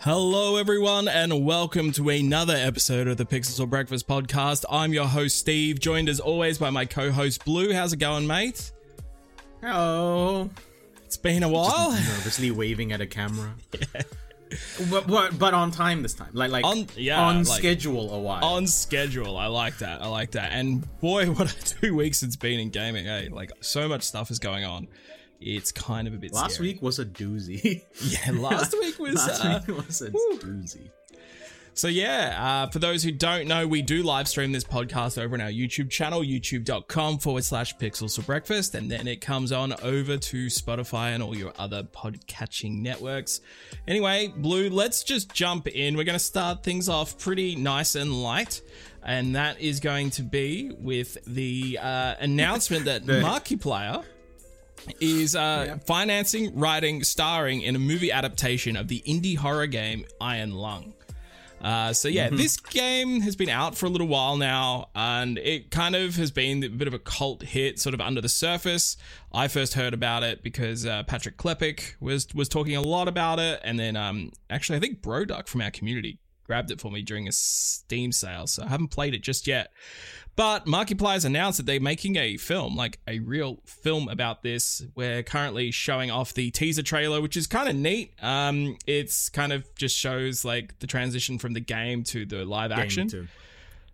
Hello, everyone, and welcome to another episode of the Pixels for Breakfast podcast. I'm your host, Steve, joined as always by my co host, Blue. How's it going, mate? Hello. It's been a while. Just nervously waving at a camera. yeah. But, but but on time this time. Like like On- yeah, on like- schedule a while. On schedule. I like that. I like that. And boy, what a two weeks it's been in gaming, eh? Like, so much stuff is going on. It's kind of a bit Last scary. week was a doozy. Yeah, last week was. Last uh, week was a whew. doozy. So yeah, uh, for those who don't know, we do live stream this podcast over on our YouTube channel, youtube.com forward slash pixels for breakfast, and then it comes on over to Spotify and all your other podcatching networks. Anyway, Blue, let's just jump in. We're going to start things off pretty nice and light. And that is going to be with the uh, announcement that Markiplier is uh, financing, writing, starring in a movie adaptation of the indie horror game Iron Lung. Uh, so yeah, this game has been out for a little while now, and it kind of has been a bit of a cult hit, sort of under the surface. I first heard about it because uh, Patrick Klepek was was talking a lot about it, and then um, actually I think Broduck from our community grabbed it for me during a Steam sale, so I haven't played it just yet. But Markiplier's announced that they're making a film, like a real film about this. We're currently showing off the teaser trailer, which is kind of neat. Um, it's kind of just shows like the transition from the game to the live Game action.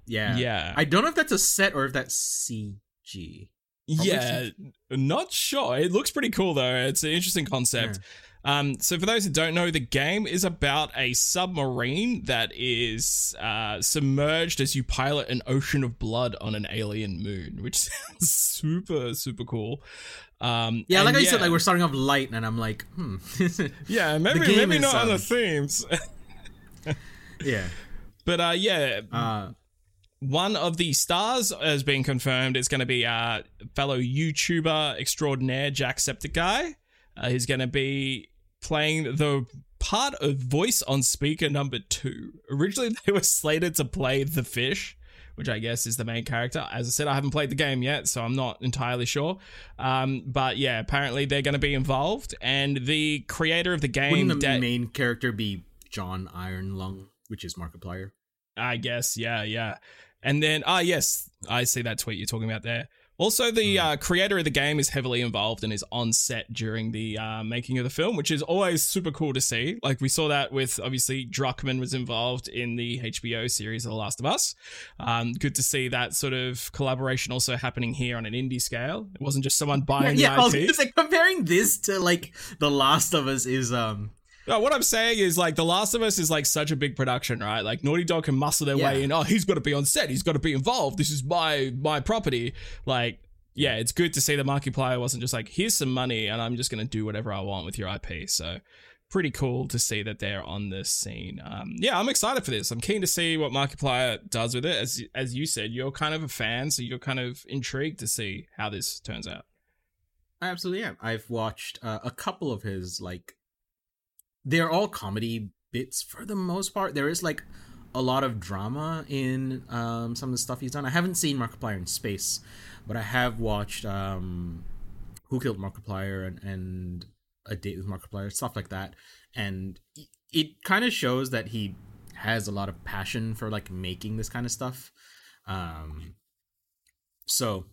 Yeah. Yeah. I don't know if that's a set or if that's CG. Yeah, not sure. It looks pretty cool though. It's an interesting concept. Um, so for those who don't know, the game is about a submarine that is uh, submerged as you pilot an ocean of blood on an alien moon, which sounds super super cool. Um, Yeah, like I said, like we're starting off light, and I'm like, hmm. yeah, maybe maybe not on the um, themes, yeah. but uh, yeah, Uh, one of the stars has been confirmed. It's going to be uh, fellow YouTuber extraordinaire Jack Jacksepticeye. Uh, he's going to be playing the part of voice on speaker number two. Originally, they were slated to play the fish, which I guess is the main character. As I said, I haven't played the game yet, so I'm not entirely sure. Um, but yeah, apparently they're going to be involved, and the creator of the game, wouldn't the Da- main character be John Ironlung, which is Markiplier? I guess, yeah, yeah. And then, ah, yes, I see that tweet you're talking about there. Also, the uh, creator of the game is heavily involved and is on set during the uh, making of the film, which is always super cool to see. Like we saw that with obviously Druckmann was involved in the HBO series of The Last of Us. Um, good to see that sort of collaboration also happening here on an indie scale. It wasn't just someone buying yeah, I was the gonna IP. say, comparing this to like The Last of Us is um No, what I'm saying is like The Last of Us is like such a big production, right? Like Naughty Dog can muscle their way in. Oh, he's got to be on set. He's got to be involved. This is my my property. Like, yeah, it's good to see that Markiplier wasn't just like, here's some money and I'm just gonna do whatever I want with your IP. So pretty cool to see that they're on this scene. Um, yeah, I'm excited for this. I'm keen to see what Markiplier does with it. As as you said, you're kind of a fan, so you're kind of intrigued to see how this turns out. I absolutely am. I've watched uh, a couple of his like they're all comedy bits for the most part. There is like a lot of drama in um, some of the stuff he's done. I haven't seen Markiplier in space, but I have watched um, Who Killed Markiplier and, and A Date with Markiplier, stuff like that. And it- kind of shows that he has a lot of passion for like making this kind of stuff. Um, so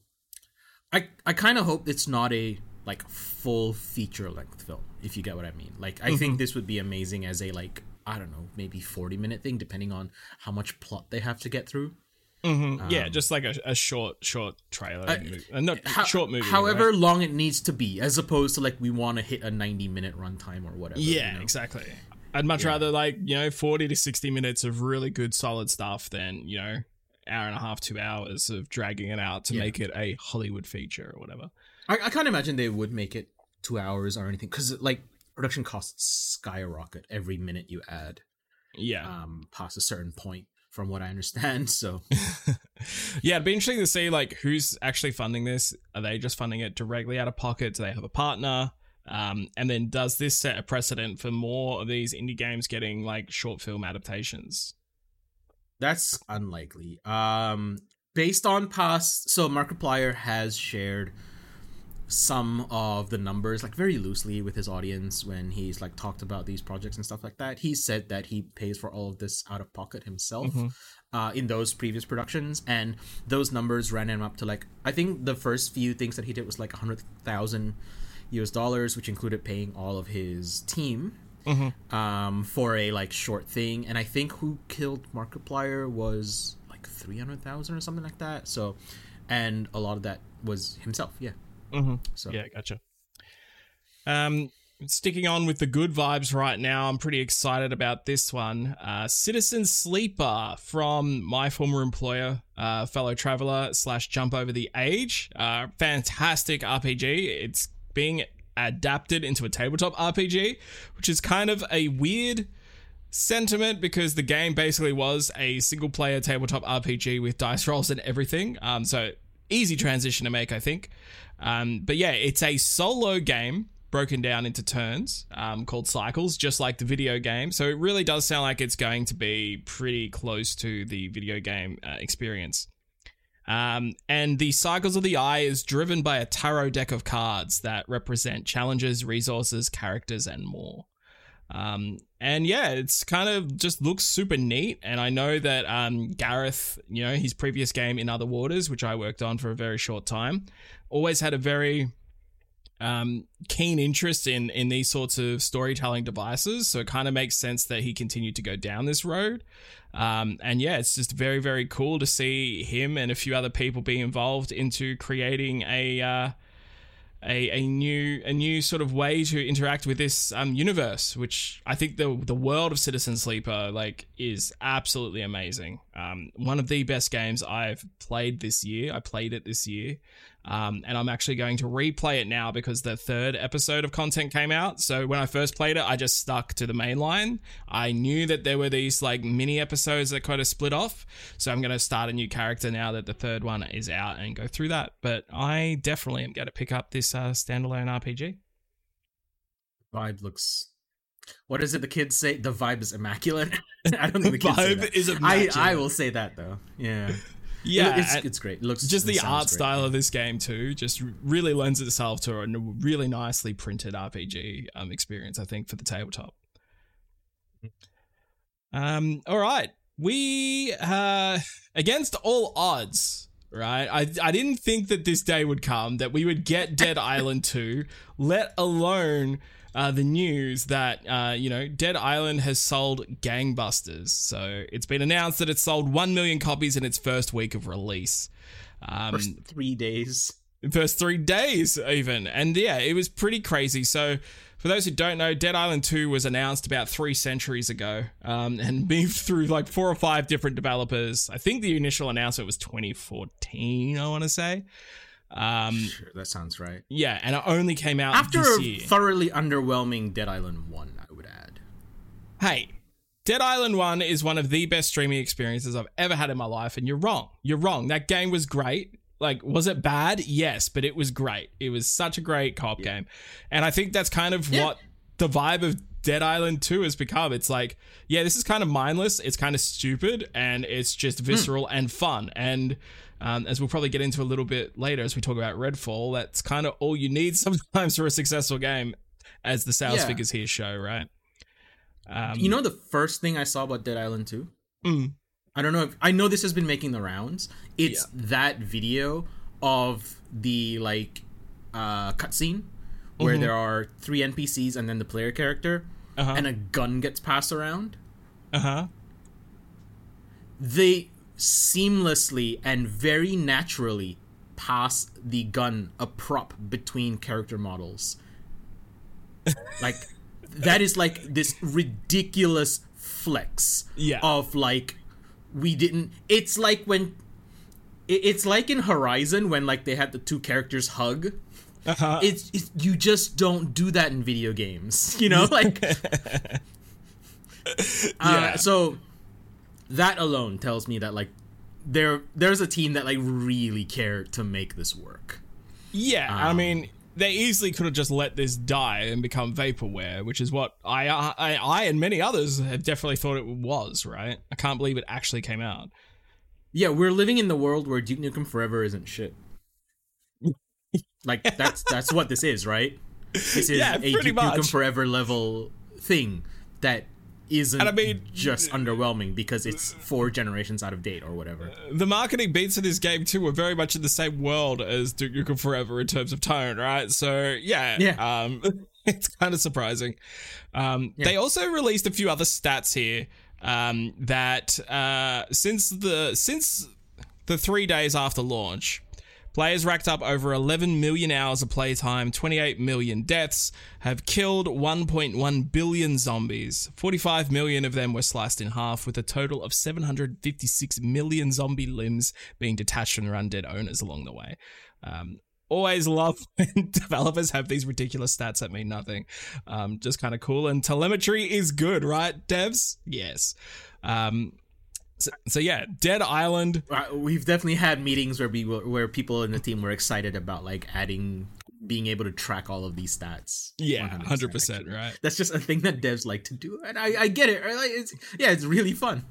I I kind of hope it's not a like full feature length film, if you get what I mean. Like I think this would be amazing as a like I don't know maybe forty minute thing, depending on how much plot they have to get through. yeah, just like a, a short short trailer, Uh, uh, not Ho- short movie. however right? long it needs to be, as opposed to like we want to hit a ninety minute runtime or whatever. you Yeah, know? exactly. I'd much Yeah. rather like you know forty to sixty minutes of really good solid stuff than you know hour and a half, two hours of dragging it out to Yeah. make it a Hollywood feature or whatever. I, I can't imagine they would make it two hours or anything because like production costs skyrocket every minute you add Yeah, um past a certain point from what i understand so yeah. It'd be interesting to see like who's actually funding this. Are they just funding it directly out of pocket? Do they have a partner? Um, and then does this set a precedent for more of these indie games getting like short film adaptations? that's unlikely um based on past so markiplier has shared some of the numbers like very loosely with his audience when he's like talked about these projects and stuff like that. He said that he pays for all of this out of pocket himself. Uh, in those previous productions, and those numbers ran him up to like I think the first few things that he did was like a hundred thousand US dollars, which included paying all of his team um, for a like short thing. And I think who killed Markiplier was like three hundred thousand or something like that. So, and a lot of that was himself. Yeah. Mm-hmm. So Yeah, gotcha. Um, sticking on with the good vibes right now, I'm pretty excited about this one. Uh, Citizen Sleeper from my former employer, uh, fellow traveler slash jump over the age. Uh, fantastic RPG. It's being adapted into a tabletop RPG, which is kind of a weird sentiment because the game basically was a single player tabletop RPG with dice rolls and everything. Um, so easy transition to make, I think. Um, but yeah, it's a solo game broken down into turns um, called cycles, just like the video game. So it really does sound like it's going to be pretty close to the video game uh, experience. Um, and the Cycles of the Eye is driven by a tarot deck of cards that represent challenges, resources, characters, and more. Um, and yeah, it's kind of just looks super neat. And I know that um, Gareth, you know, his previous game in Other Waters, which I worked on for a very short time, always had a very um, keen interest in in these sorts of storytelling devices. So it kind of makes sense that he continued to go down this road. Um, and yeah, it's just very very cool to see him and a few other people be involved into creating a. Uh, a, a new a new sort of way to interact with this um, universe, which I think the the world of Citizen Sleeper like is absolutely amazing. Um, one of the best games I've played this year. I played it this year, um, and I'm actually going to replay it now because the third episode of content came out. So when I first played it, I just stuck to the main line. I knew that there were these like mini episodes that kind of split off. So I'm going to start a new character now that the third one is out and go through that. But I definitely am going to pick up this uh, standalone RPG. vibe looks. What is it? The kids say the vibe is immaculate. I don't think the Vibe is I immaculate. I will say that though. Yeah. Yeah, it's, it's great. It looks just the art great. style of this game too just really lends itself to a really nicely printed RPG um, experience. I think for the tabletop. Um. All right, we uh against all odds. Right, I I didn't think that this day would come that we would get Dead Island 2, let alone uh, the news that uh, you know Dead Island has sold gangbusters. So it's been announced that it's sold one million copies in its first week of release. Um, First three days. first three days even and yeah it was pretty crazy so for those who don't know dead island 2 was announced about three centuries ago um, and moved through like four or five different developers i think the initial announcement was 2014 i want to say um, Sure, that sounds right. yeah and it only came out After a year thoroughly underwhelming Dead Island one, I would add. hey Dead Island 1 is one of the best streaming experiences I've ever had in my life, and you're wrong. You're wrong. That game was great. Like, was it bad? Yes, but it was great. It was such a great co-op game. And I think that's kind of Yeah. what the vibe of Dead Island 2 has become. It's like, yeah, this is kind of mindless, it's kind of stupid, and it's just visceral and fun. And um, as we'll probably get into a little bit later as we talk about Redfall, that's kind of all you need sometimes for a successful game, as the sales Yeah. figures here show, right? Um, You know the first thing I saw about Dead Island 2? Mm. I don't know if I know this has been making the rounds. It's that video of the like uh cutscene where Mhm. there are three NPCs and then the player character Uh-huh. and a gun gets passed around. Uh huh. They seamlessly and very naturally pass the gun a prop between character models. like that is like this ridiculous flex Yeah. of like we didn't it's like when it's like in horizon when like they had the two characters hug Uh-huh. it's, it's you just don't do that in video games you know like Yeah. uh, so that alone tells me that like there there's a team that like really cared to make this work Yeah, I Um, mean, they easily could have just let this die and become vaporware, which is what I, I, I, and many others have definitely thought it was. Right? I can't believe it actually came out. yeah we're living in the world where duke nukem forever isn't shit Like that's that's what this is, right? This is Yeah, a Nukem. Forever level thing that isn't And I mean- just underwhelming because it's four generations out of date or whatever. the marketing beats of this game too were very much in the same world as Duke Nukem Forever in terms of tone, right? So yeah, Yeah. Um, it's kind of surprising. Um, They also released a few other stats here um, that uh, since the since the three days after launch. Players racked up over 11 million hours of playtime, 28 million deaths, have killed 1.1 billion zombies. 45 million of them were sliced in half, with a total of 756 million zombie limbs being detached from their undead owners along the way. Um, always love when developers have these ridiculous stats that mean nothing. Um, just kind of cool. And telemetry is good, right, devs? Yes. Um, so, so yeah, Dead Island Uh, We've definitely had meetings where we were, where people in the team were excited about like adding being able to track all of these stats. Yeah, 100%, hundred percent, right? That's just a thing that devs like to do, and I, I get it. right? Like, it's, yeah, it's really fun.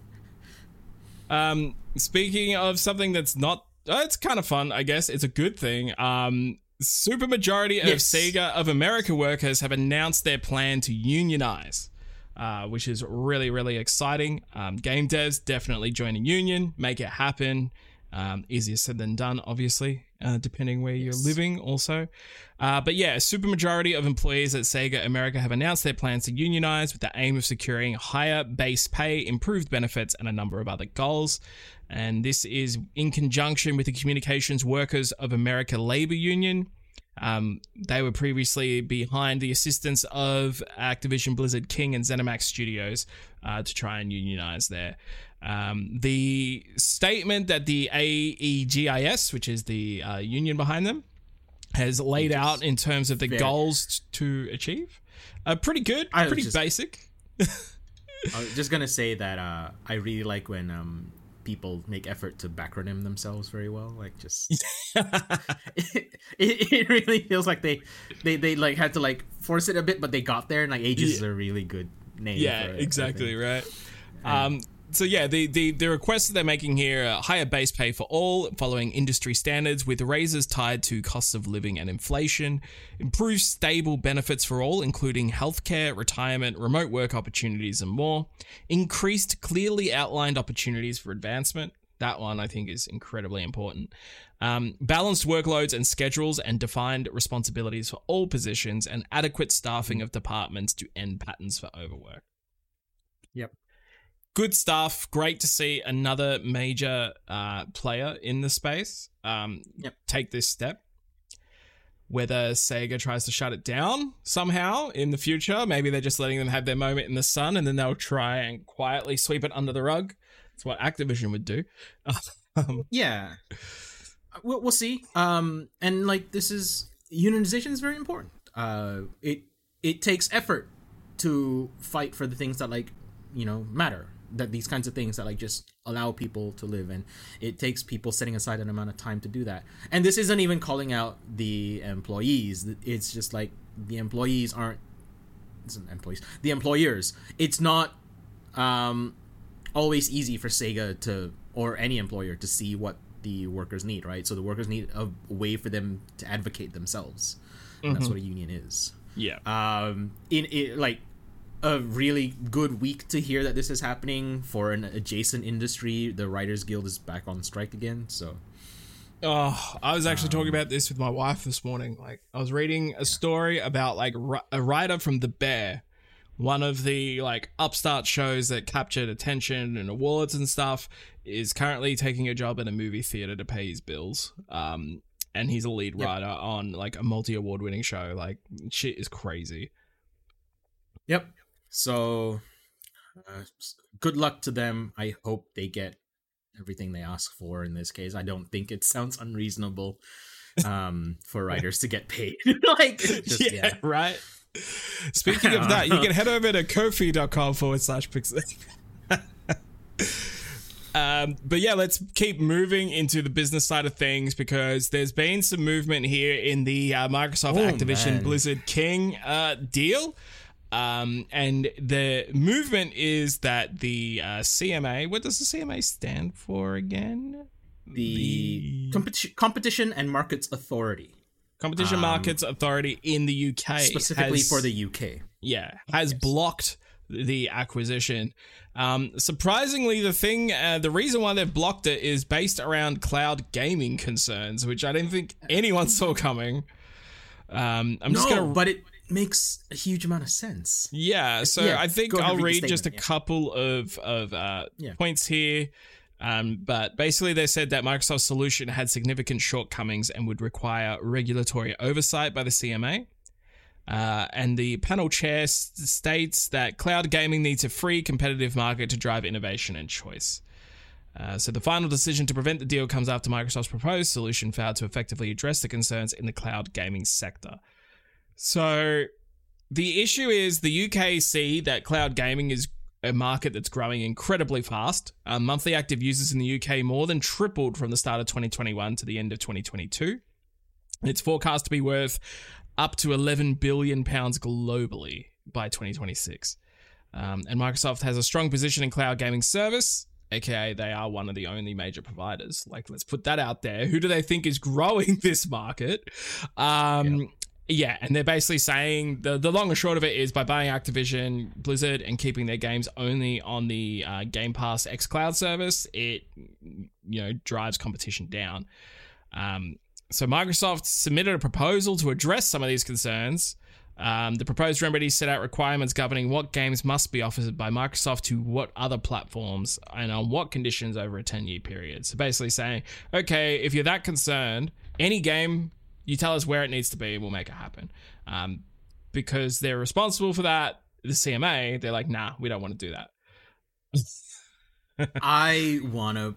Um, speaking of something that's not, uh, it's kind of fun, I guess. It's a good thing. Um, super majority of. Sega of America workers have announced their plan to unionize. Uh, which is really, really exciting. Um, game devs definitely join a union, make it happen. Um, easier said than done, obviously, uh, depending where you're living, also. Uh, but yeah, a supermajority of employees at Sega America have announced their plans to unionize with the aim of securing higher base pay, improved benefits, and a number of other goals. And this is in conjunction with the Communications Workers of America Labor Union. Um, they were previously behind the assistance of Activision Blizzard King and ZeniMax Studios uh, to try and unionize there. Um, the statement that the AEGIS, which is the uh, union behind them, has laid out in terms of the goals t- to achieve, are pretty good, pretty just- basic. I was just gonna say that uh, I really like when um, people make effort to backronym themselves very well. Like just it, it, it really feels like they, they they like had to like force it a bit, but they got there. And like Aegis is a really good name. yeah, for it, exactly right. Um, so yeah, the, the the requests that they're making here are higher base pay for all, following industry standards, with raises tied to costs of living and inflation, improved stable benefits for all, including healthcare, retirement, remote work opportunities, and more, increased clearly outlined opportunities for advancement. That one I think is incredibly important. Um, balanced workloads and schedules, and defined responsibilities for all positions, and adequate staffing of departments to end patterns for overwork. Good stuff. Great to see another major uh, player in the space um, Yep. take this step. Whether Sega tries to shut it down somehow in the future, maybe they're just letting them have their moment in the sun and then they'll try and quietly sweep it under the rug. That's what Activision would do. um, Yeah, we'll, we'll see. Um, and like this is unionization is very important. Uh, it it takes effort to fight for the things that like you know matter. That these kinds of things that like just allow people to live, and it takes people setting aside an amount of time to do that. And this isn't even calling out the employees. It's just like the employees aren't. It's not employees. The employers. It's not. Um, always easy for Sega to or any employer to see what the workers need, right? So the workers need a way for them to advocate themselves. And That's what a union is. yeah. Um, in it, like a really good week to hear that this is happening for an adjacent industry. The Writers Guild is back on strike again, so Oh, I was actually talking about this with my wife this morning. Like, I was reading a story about like a writer from The Bear, one of the like upstart shows that captured attention and awards and stuff, is currently taking a job at a movie theater to pay his bills. Um, and he's a lead Yep. writer on like a multi award winning show. Like, shit is crazy. Yep. So, uh, good luck to them. I hope they get everything they ask for in this case. I don't think it sounds unreasonable um, for writers to get paid. like, just, yeah, yeah. right. Speaking of that, you can head over to kofi.com forward slash pixel. Um, but yeah, let's keep moving into the business side of things because there's been some movement here in the uh, Microsoft Oh, Activision man. Blizzard King uh, deal. Um, and the movement is that the uh, CMA, what does the CMA stand for again? The competi- Competition and Markets Authority. Competition Um, Markets Authority in the UK specifically has- for the UK. yeah has blocked the acquisition. Um, surprisingly, the thing, uh, the reason why they've blocked it is based around cloud gaming concerns, which I didn't think anyone saw coming. Um, I'm just gonna but it makes a huge amount of sense. Yeah, so Yeah, I think I'll read just a yeah. couple of of uh, Yeah. points here. Um, but basically, they said that Microsoft's solution had significant shortcomings and would require regulatory oversight by the CMA. Uh, and the panel chair states that cloud gaming needs a free, competitive market to drive innovation and choice. Uh, so the final decision to prevent the deal comes after Microsoft's proposed solution failed to effectively address the concerns in the cloud gaming sector. So the issue is the UK see that cloud gaming is a market that's growing incredibly fast. Uh, monthly active users in the UK more than tripled from the start of 2021 to the end of 2022. It's forecast to be worth up to 11 billion pounds globally by 2026. Um, and Microsoft has a strong position in cloud gaming service, aka they are one of the only major providers. Like, let's put that out there. Who do they think is growing this market? Um, yeah, and they're basically saying the the long and short of it is by buying Activision Blizzard and keeping their games only on the uh, Game Pass X Cloud service, it you know drives competition down. Um, so Microsoft submitted a proposal to address some of these concerns. Um, the proposed remedy set out requirements governing what games must be offered by Microsoft to what other platforms and on what conditions over a 10 year period. So basically saying, okay, if you're that concerned, any game, you tell us where it needs to be and we'll make it happen. Um, because they're responsible for that, the CMA, they're like, nah, we don't want to do that. I want to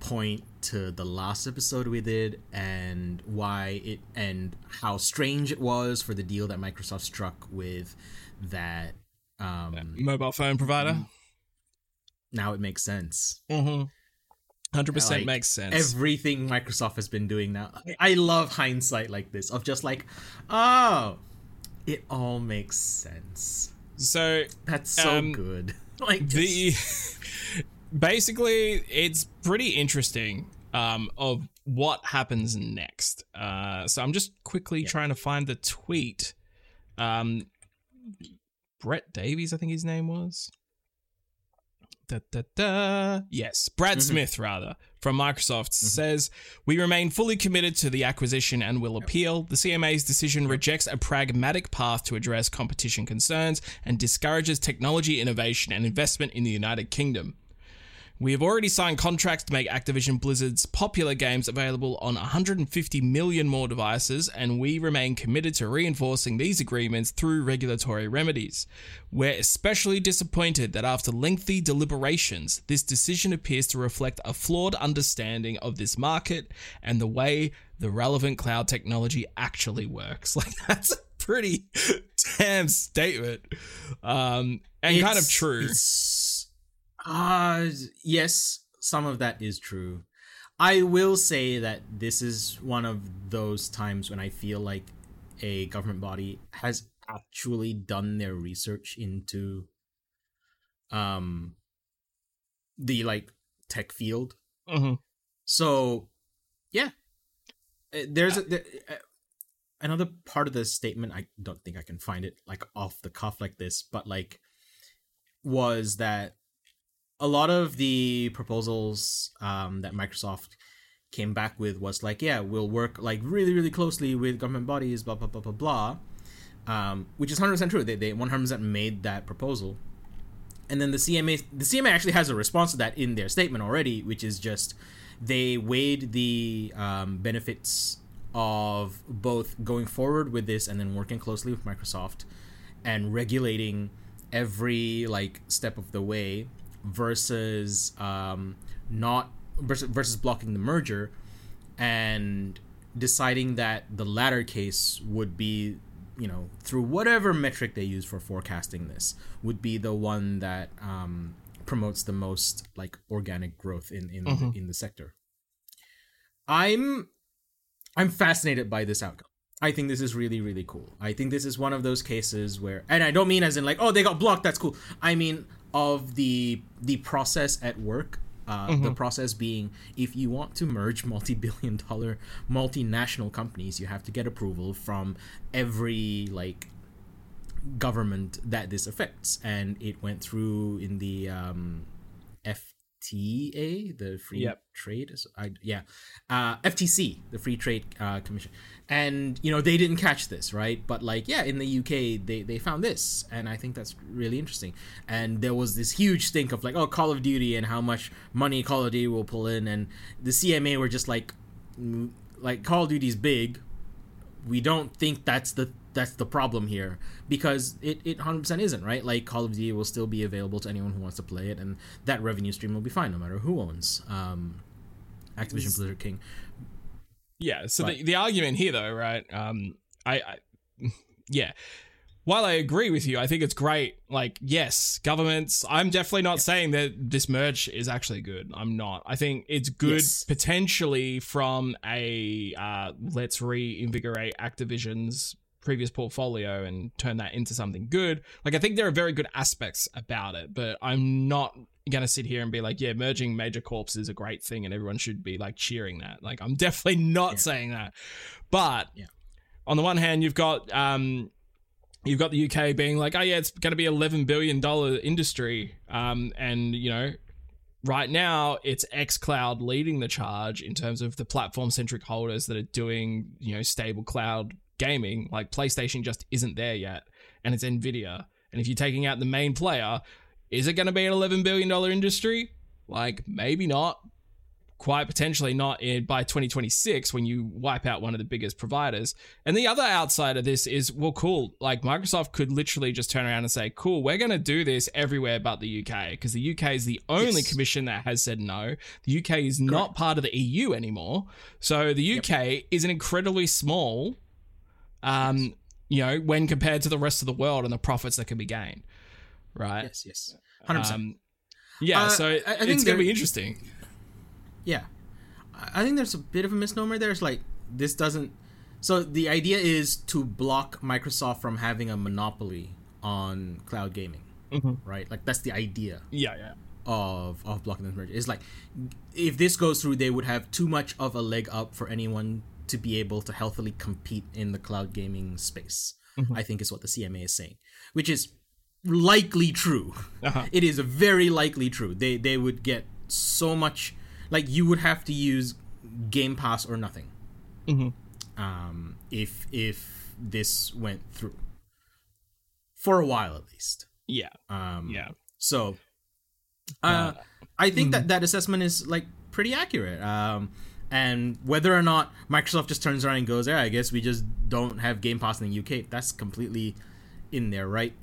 point to the last episode we did and why it and how strange it was for the deal that Microsoft struck with that. Um, Mobile phone provider. now it makes sense. Mm-hmm. 100% Like, makes sense. Everything Microsoft has been doing now. I, love hindsight like this of just like, oh, it all makes sense. so That's so Um, good. Like the basically it's pretty interesting um of what happens next uh so i'm just quickly trying to find the tweet um brett davies i think his name was Da, da, da. Yes, Brad Mhm. Smith, rather, from Microsoft, says We remain fully committed to the acquisition and will appeal. The CMA's decision rejects a pragmatic path to address competition concerns and discourages technology innovation and investment in the United Kingdom. We have already signed contracts to make Activision Blizzard's popular games available on 150 million more devices, and we remain committed to reinforcing these agreements through regulatory remedies. We're especially disappointed that after lengthy deliberations, this decision appears to reflect a flawed understanding of this market and the way the relevant cloud technology actually works. Like, that's a pretty damn statement. Um, and kind of It's- true. Uh yes, some of that is true. I will say that this is one of those times when I feel like a government body has actually done their research into um the like tech field. Mhm. So, yeah. Uh, There's a, there, uh, another part of the statement I don't think I can find it like off the cuff like this, but like was that a lot of the proposals um, that Microsoft came back with was like, yeah, we'll work like really, really closely with government bodies, blah blah blah blah blah, um, which is hundred percent true. They they one hundred percent made that proposal, and then the CMA the CMA actually has a response to that in their statement already, which is just they weighed the um, benefits of both going forward with this and then working closely with Microsoft and regulating every like step of the way versus um, not versus, versus blocking the merger and deciding that the latter case would be you know through whatever metric they use for forecasting this would be the one that um, promotes the most like organic growth in in, Mhm. in the sector i'm i'm fascinated by this outcome I think this is really, really cool. I think this is one of those cases where, and I don't mean as in like, oh, they got blocked. That's cool. I mean of the the process at work Uh, The process being, if you want to merge multi-billion dollar multinational companies, you have to get approval from every like government that this affects, and it went through in the um, FTA, the Free Yep. Trade, I, yeah, uh, FTC, the Free Trade uh, Commission, and you know they didn't catch this, right? But like, yeah, in the UK they they found this, and I think that's really interesting. And there was this huge stink of like, oh, Call of Duty and how much money Call of Duty will pull in, and the CMA were just like, mm, like Call of Duty's big, we don't think that's the that's the problem here because it, it 100% isn't right like call of duty will still be available to anyone who wants to play it and that revenue stream will be fine no matter who owns um, activision blizzard king Yeah. So But- the, the argument here, though, right? Um, I, I, yeah. While I agree with you, I think it's great. Like, yes, governments. I'm definitely not saying that this merge is actually good. I'm not. I think it's good Yes. potentially from a uh, let's reinvigorate Activision's previous portfolio and turn that into something good. Like, I think there are very good aspects about it, but I'm not gonna sit here and be like, yeah, merging major corps is a great thing and everyone should be like cheering that. Like, I'm definitely not Yeah. saying that. But Yeah. on the one hand, you've got um, you've got the UK being like, oh yeah, it's going to be eleven billion dollar industry, um, and you know, right now it's XCloud leading the charge in terms of the platform centric holders that are doing you know stable cloud gaming. Like PlayStation just isn't there yet, and it's Nvidia. And if you're taking out the main player, is it going to be an eleven billion dollar industry? Like maybe not. Quite potentially not in by 2026 when you wipe out one of the biggest providers. And the other outside of this is, well, cool. Like Microsoft could literally just turn around and say, cool, we're going to do this everywhere but the UK because the UK is the only Yes. commission that has said no. The UK is not part of the EU anymore. So the UK is an incredibly small, um, you know, when compared to the rest of the world and the profits that can be gained. Right. yes yes 100% Um, yeah. Uh, so I- I it's think going to be interesting. Yeah. I think there's a bit of a misnomer there. It's like this doesn't so the idea is to block Microsoft from having a monopoly on cloud gaming. Right? Like that's the idea Yeah. Yeah. of of blocking this merger It's like if this goes through they would have too much of a leg up for anyone to be able to healthily compete in the cloud gaming space. I think is what the CMA is saying, which is likely true. Uh-huh. It is very likely true. They they would get so much like you would have to use Game Pass or nothing. Um, if if this went through for a while at least. Yeah. Um, Yeah. So, uh, I think that that assessment is like pretty accurate. Um, and whether or not Microsoft just turns around and goes, "Yeah, I guess we just don't have Game Pass in the UK," that's completely in there, right?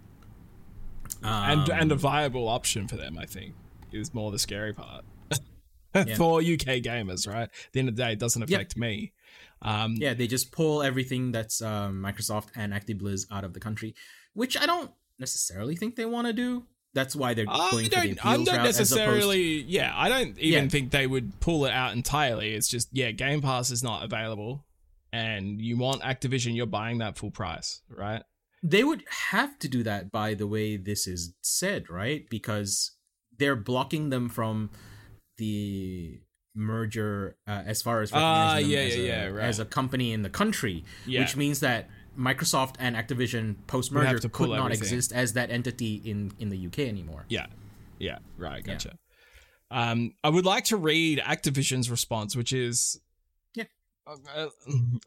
and Um, and a viable option for them, I think, is more the scary part Yeah. for UK gamers. Right, at the end of the day, it doesn't affect me. Um, yeah, they just pull everything that's um, Microsoft and ActiBliz out of the country, which I don't necessarily think they want to do. That's why they're I going for the don't. I appeals don't route as opposed- necessarily. Yeah, I don't even Yeah. think they would pull it out entirely. It's just yeah, Game Pass is not available, and you want Activision, you're buying that full price, right? They would have to do that by the way this is said, right? Because they're blocking them from the merger uh, as far as Ah, recognizing them yeah, as, yeah, a, yeah, right. as a company in the country, Yeah. which means that Microsoft and Activision post merger could not everything. exist as that entity in in the UK anymore. Yeah. Yeah. Right. Gotcha. Um, I would like to read Activision's response, which is Yeah. a, a,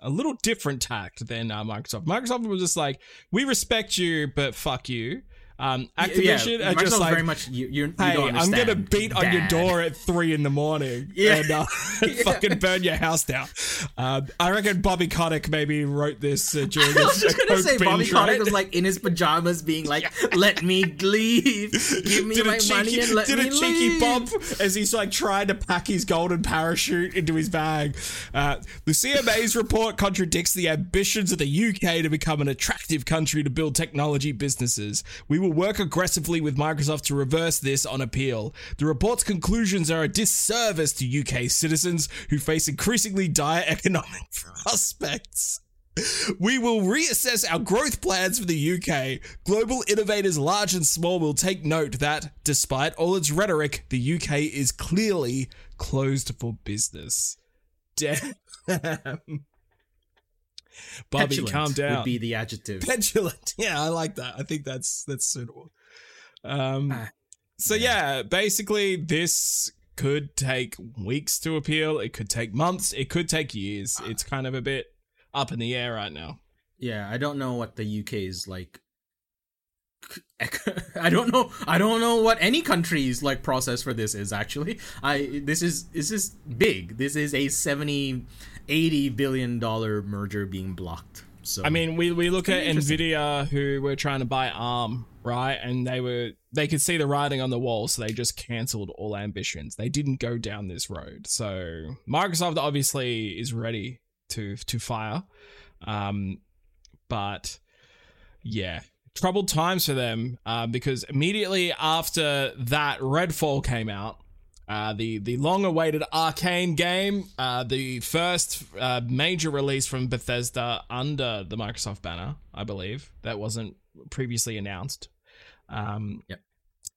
a little different tact than uh, Microsoft. Microsoft was just like, "We respect you, but fuck you." Um, Activision yeah, are just like, very much you, you're, you Hey, I'm gonna beat on your door at three in the morning Yeah. and uh, fucking burn your house down. Um, I reckon Bobby Kotick maybe wrote this uh, during I was just gonna say Bobby Kotick right? was like in his pajamas, being like, "Let me leave, give me did my cheeky, money and let did me a cheeky leave." bump as he's like trying to pack his golden parachute into his bag. Uh, the CMA's report contradicts the ambitions of the UK to become an attractive country to build technology businesses. We will work aggressively with Microsoft to reverse this on appeal. The report's conclusions are a disservice to UK citizens who face increasingly dire economic prospects. We will reassess our growth plans for the UK. Global innovators, large and small, will take note that, despite all its rhetoric, the UK is clearly closed for business. Damn. Bobby, Petulant calm down. Would be the adjective. Petulant. Yeah, I like that. I think that's that's suitable. Um, Ah, so yeah, basically this could take weeks to appeal. It could take months. It could take years. It's kind of a bit up in the air right now. Yeah, I don't know what the UK is like. I don't know. I don't know what any country's like process for this is actually. I this is this is big. This is a 70 80 billion dollar merger being blocked. So I mean, we, we look at Nvidia who were trying to buy ARM, right? And they were they could see the writing on the wall, so they just cancelled all ambitions. They didn't go down this road. So Microsoft obviously is ready to to fire, um, but yeah, troubled times for them uh, because immediately after that, Redfall came out. Uh, the the long awaited Arkane game, uh, the first uh, major release from Bethesda under the Microsoft banner, I believe that wasn't previously announced. Um, Yep.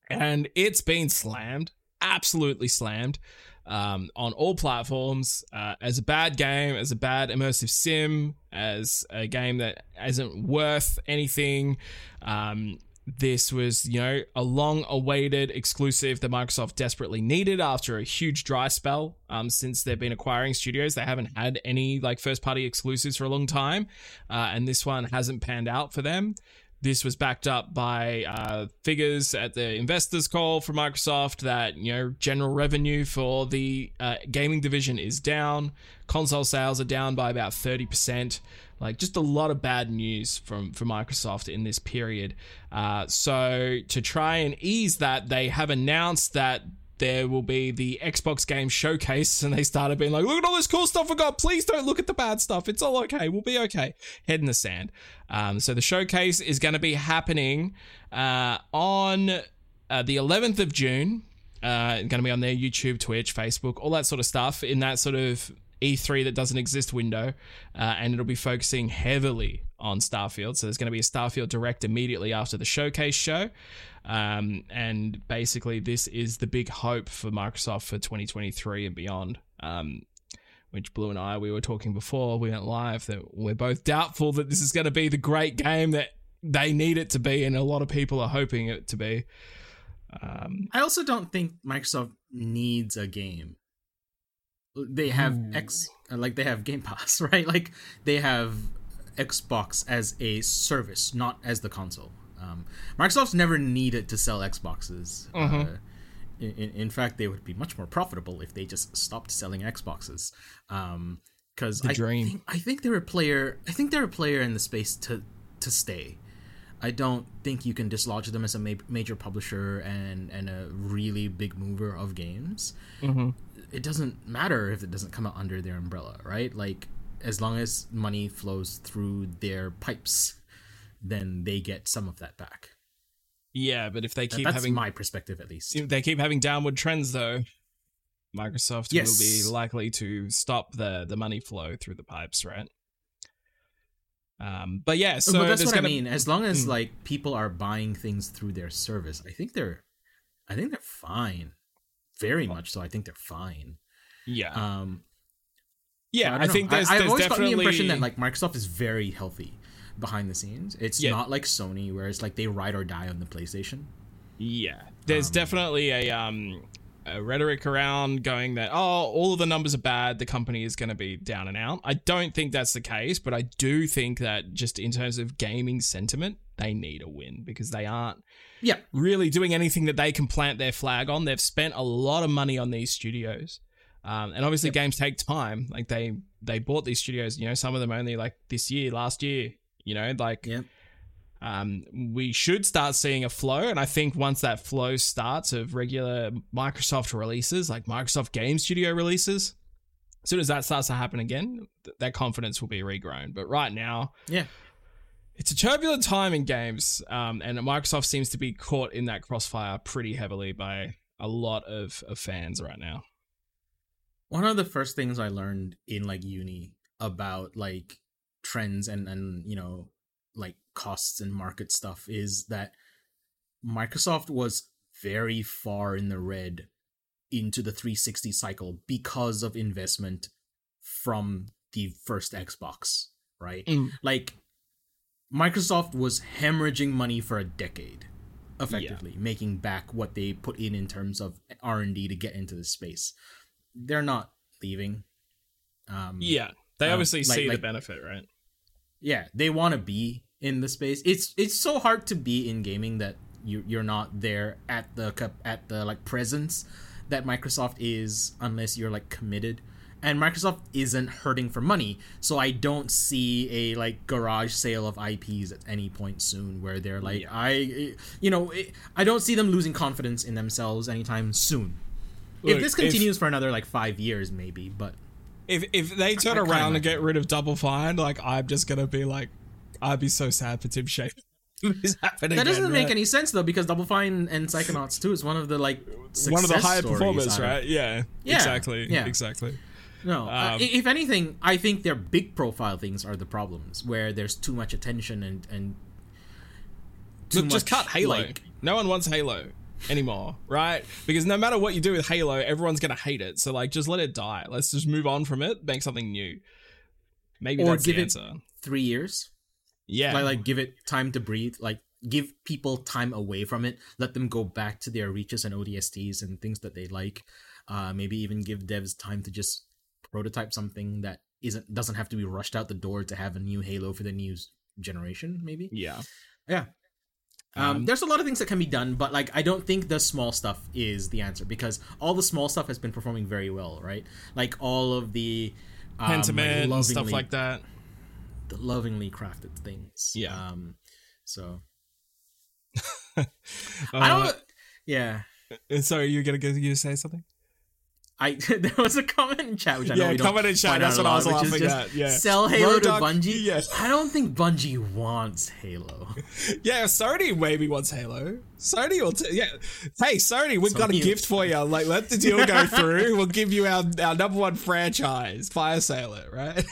and it's been slammed, absolutely slammed, um, on all platforms uh, as a bad game, as a bad immersive sim, as a game that isn't worth anything. Um, this was, you know, a long awaited exclusive that Microsoft desperately needed after a huge dry spell. Um, since they've been acquiring studios, they haven't had any like first party exclusives for a long time. Uh, and this one hasn't panned out for them. This was backed up by uh, figures at the investors' call from Microsoft that you know general revenue for the uh, gaming division is down. Console sales are down by about thirty percent. Like just a lot of bad news from from Microsoft in this period. Uh, so to try and ease that, they have announced that there will be the Xbox Game Showcase, and they started being like, "Look at all this cool stuff we got. Please don't look at the bad stuff. It's all okay. We'll be okay." Head in the sand. Um, so the showcase is going to be happening uh, on uh, the 11th of June. Uh, going to be on their YouTube, Twitch, Facebook, all that sort of stuff in that sort of E3 that doesn't exist window, uh, and it'll be focusing heavily on Starfield. So there's going to be a Starfield Direct immediately after the showcase show. Um, and basically, this is the big hope for Microsoft for 2023 and beyond. Um, which Blue and I we were talking before we went live that we're both doubtful that this is going to be the great game that they need it to be, and a lot of people are hoping it to be. Um, I also don't think Microsoft needs a game. They have Ooh. X uh, like they have Game Pass, right? Like they have Xbox as a service, not as the console. Um, Microsoft's never needed to sell Xboxes. Mhm. Uh, in, in fact, they would be much more profitable if they just stopped selling Xboxes. Um, because I think I think they're a player. I think they're a player in the space to to stay. I don't think you can dislodge them as a ma- major publisher and and a really big mover of games. mhm. It doesn't matter if it doesn't come out under their umbrella, right? Like as long as money flows through their pipes, then they get some of that back. Yeah, but if they keep That's having my perspective, at least. if they keep having downward trends though microsoft Yes. will be likely to stop the the money flow through the pipes right um but yeah so but that's what I gonna- mean. As long as Mm. like people are buying things through their service, I think they're, I think they're fine. Very much so. I think they're fine. yeah Um, yeah i, know. think there's, I, have there's always definitely gotten the impression that like Microsoft is very healthy behind the scenes. It's Yeah. not like Sony, where it's like they ride or die on the PlayStation. yeah there's um, definitely a um a rhetoric around going that oh all of the numbers are bad the company is going to be down and out i don't think that's the case but i do think that just in terms of gaming sentiment they need a win because they aren't Yeah, really doing anything that they can plant their flag on. They've spent a lot of money on these studios. Um, and obviously Yep. games take time. Like they they bought these studios, you know, some of them only like this year, last year, you know, like um, we should start seeing a flow. And I think once that flow starts of regular Microsoft releases, like Microsoft Game Studio releases, as soon as that starts to happen again, th- that confidence will be regrown. But right now, Yeah. it's a turbulent time in games, um, and Microsoft seems to be caught in that crossfire pretty heavily by a lot of, of fans right now. One of the first things I learned in like uni about like trends and and you know like costs and market stuff is that Microsoft was very far in the red into the 360 cycle because of investment from the first Xbox, right? Mm. Like Microsoft was hemorrhaging money for a decade effectively making back what they put in in terms of R&D to get into the space. They're not leaving. Um Yeah, they Um, obviously like- see like- the benefit, right? Yeah they want to be in the space. It's it's so hard to be in gaming that you you're not there at the at the like presence that Microsoft is unless you're like committed. And Microsoft isn't hurting for money so I don't see a like garage sale of IPs at any point soon where they're like Yeah. I you know I don't see them losing confidence in themselves anytime soon. Look, if this continues for another like 5 years maybe but If if they turn I can't around and get rid of Double Fine, like I'm just gonna be like, I'd be so sad for Tim Schafer. This happening That doesn't again, make right? any sense though, because Double Fine and Psychonauts 2 is one of the like One of the success higher performers, out right? Yeah, Yeah, exactly. yeah. exactly. No, uh, Um, i- if anything, I think their big profile things are the problems, where there's too much attention and and too Look, just cut Halo. like- no one wants Halo anymore, right? Because no matter what you do with Halo, everyone's gonna hate it. So like, just let it die. Let's just move on from it. Make something new. Maybe Or that's give the it- three years. Yeah, Like, like give it time to breathe. Like give people time away from it. Let them go back to their reaches and ODSTs and things that they like. Uh, maybe even give devs time to just prototype something that isn't doesn't have to be rushed out the door to have a new Halo for the new generation. Maybe. yeah. Yeah. Um, Um, there's a lot of things that can be done, but like I don't think the small stuff is the answer because all the small stuff has been performing very well, right? Like all of the um, Pentiment and stuff like that. the lovingly crafted things. Yeah. Um, so Uh, I don't. Yeah. Sorry, you're gonna you say something? I there was a comment in chat which I know Yeah, we don't comment in chat, that's what I was lot, laughing at, yeah. Sell Halo to Bungie. yes. I don't think Bungie wants Halo. Yeah, Sony maybe wants Halo. Sony will. T- yeah. Hey, Sony, we've got a gift for you. Like, let the deal go through. We'll give you our, our number one franchise, Fire Sailor, right?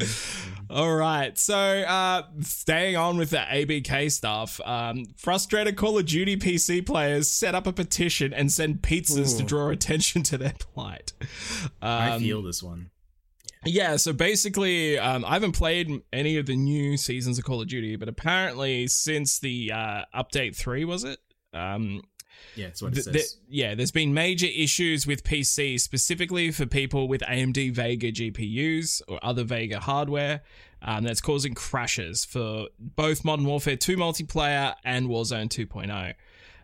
All right. So, uh, staying on with the ABK stuff, um, frustrated Call of Duty PC players set up a petition and send pizzas to draw attention to their plight. I Um, feel this one. yeah, so basically, um, I haven't played any of the new seasons of Call of Duty, but apparently, since the uh, update three, was it? Um, Yeah, that's what it th- says. th- yeah, there's been major issues with PC, specifically for people with AMD Vega GPUs or other Vega hardware. Um, that's causing crashes for both Modern Warfare 2 multiplayer and Warzone 2.0.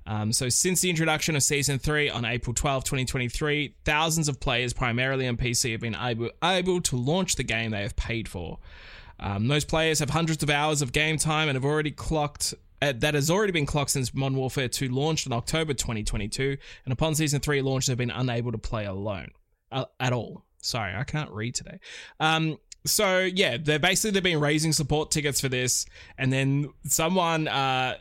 Um, so, since the introduction of Season 3 on April 12, 2023, thousands of players, primarily on PC, have been able, able to launch the game they have paid for. Um, those players have hundreds of hours of game time and have already clocked. Uh, that has already been clocked since Modern Warfare 2 launched in October 2022, and upon Season 3 launch, they've been unable to play alone uh, at all. Sorry, I can't read today. Um, so yeah, they're basically they've been raising support tickets for this, and then someone uh,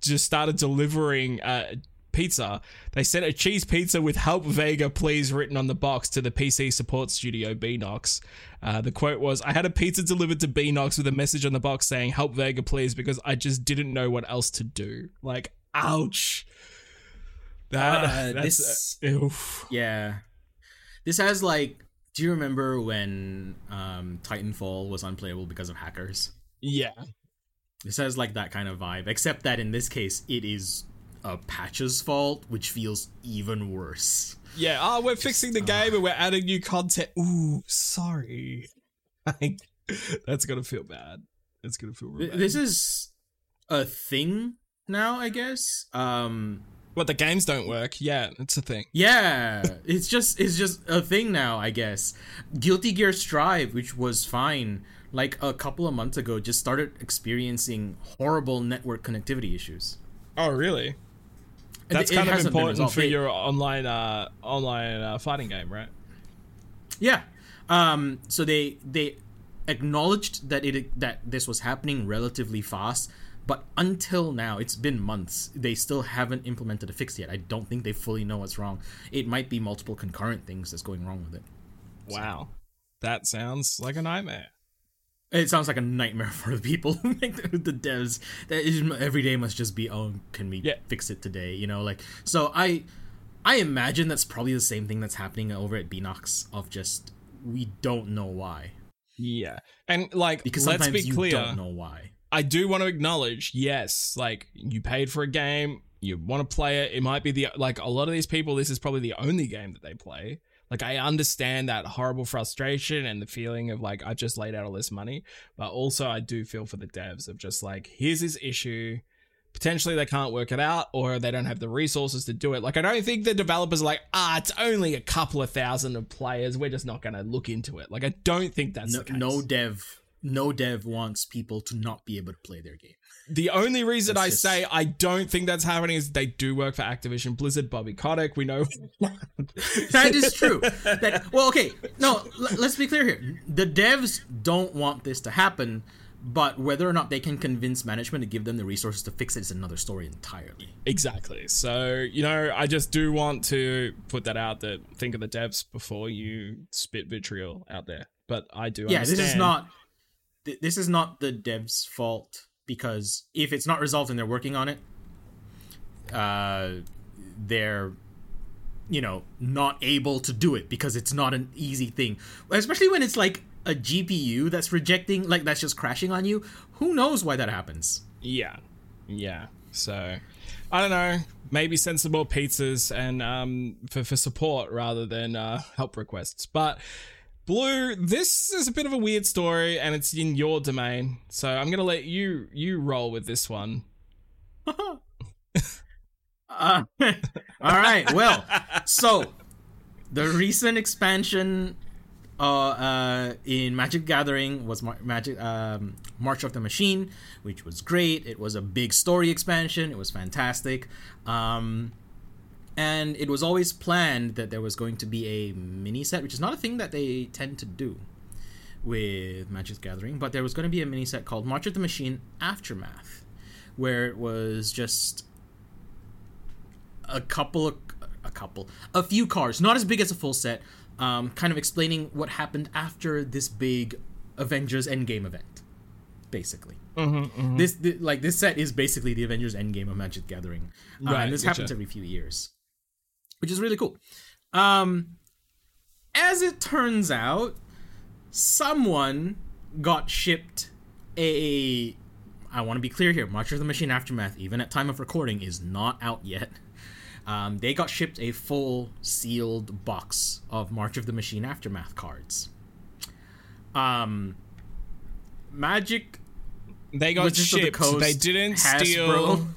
just started delivering uh, pizza. They sent a cheese pizza with "Help Vega, please" written on the box to the PC support studio Beenox. Uh, the quote was, "I had a pizza delivered to Beenox with a message on the box saying "Help Vega, please" because I just didn't know what else to do." Like, ouch. That Uh, that's this- uh, oof. Yeah. This has like do you remember when um Titanfall was unplayable because of hackers? yeah. This has like that kind of vibe, except that in this case it is a patch's fault, which feels even worse. Yeah, oh, we're fixing the game and we're adding new content. Ooh, sorry. Like, that's gonna feel bad. That's gonna feel real bad. This is a thing now, I guess. Um what the games don't work. Yeah, it's a thing. yeah, it's just it's just a thing now, I guess. Guilty Gear Strive, which was fine like a couple of months ago, just started experiencing horrible network connectivity issues. Oh, really? That's it kind of important for your online uh online uh, fighting game, right? Yeah. Um, so they they acknowledged that it that this was happening relatively fast, but until now, it's been months. They still haven't implemented a fix yet. I don't think they fully know what's wrong. It might be multiple concurrent things that's going wrong with it. Wow. That sounds like a nightmare. It sounds like a nightmare for the people the, the devs. That is, every day must just be, oh, can we Yeah. fix it today? You know, like so. I I imagine that's probably the same thing that's happening over at Beenox of just we don't know why Yeah. And like because let's sometimes be you clear. don't know why. I do want to acknowledge, yes, like you paid for a game, you want to play it. It might be the like a lot of these people. This is probably the only game that they play. Like I understand that horrible frustration and the feeling of like I've just laid out all this money, but also I do feel for the devs of just like here's this issue. Potentially they can't work it out or they don't have the resources to do it. Like I don't think the developers are like, ah, it's only a couple of thousand of players. We're just not going to look into it. Like I don't think that's No, no dev, no dev wants people to not be able to play their game. The only reason That's I just- say I don't think that's happening is they do work for Activision Blizzard, Bobby Kotick. We know. that is true. That well, okay. No, l- let's be clear here. The devs don't want this to happen, but whether or not they can convince management to give them the resources to fix it is another story entirely. exactly. So, you know, I just do want to put that out that think of the devs before you spit vitriol out there. But I do Yeah, understand. this is not. th- This is not the devs' fault because if it's not resolved and they're working on it, uh, they're you know not able to do it because it's not an easy thing especially when it's like a gpu that's rejecting like that's just crashing on you who knows why that happens Yeah. Yeah. So, I don't know. Maybe send some more pizzas and um, for, for support rather than uh, help requests. But Blue, this is a bit of a weird story, and it's in your domain. So I'm gonna let you you roll with this one. Uh, all right. Well, so the recent expansion uh, uh, in Magic Gathering was Mar- Magic um, March of the Machine, which was great. It was a big story expansion. It was fantastic. Um, and it was always planned that there was going to be a mini set, which is not a thing that they tend to do with Magic Gathering, but there was going to be a mini set called March of the Machine Aftermath, where it was just a couple of a couple a few cards not as big as a full set um, kind of explaining what happened after this big avengers endgame event basically. This th- like this set is basically the avengers endgame of magic the gathering. Uh, and this happens every few years which is really cool um as it turns out someone got shipped a I want to be clear here. March of the Machine Aftermath, even at time of recording, is not out yet. Um, they got shipped a full sealed box of March of the Machine Aftermath cards. Um, Magic They got Wizards the shipped. Coast, they didn't Hasbro. steal.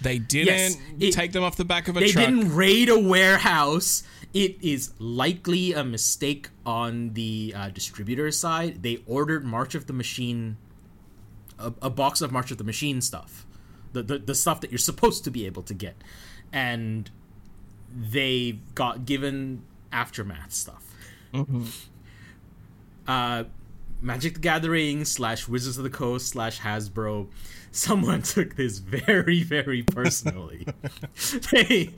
They didn't Yes, it- take them off the back of a they truck. They didn't raid a warehouse. It is likely a mistake on the uh, distributor side. They ordered March of the Machine, a, a box of March of the Machine stuff, the, the the stuff that you're supposed to be able to get, and they got given aftermath stuff. Uh, Magic the Gathering slash Wizards of the Coast slash Hasbro. Someone took this very, very personally. they,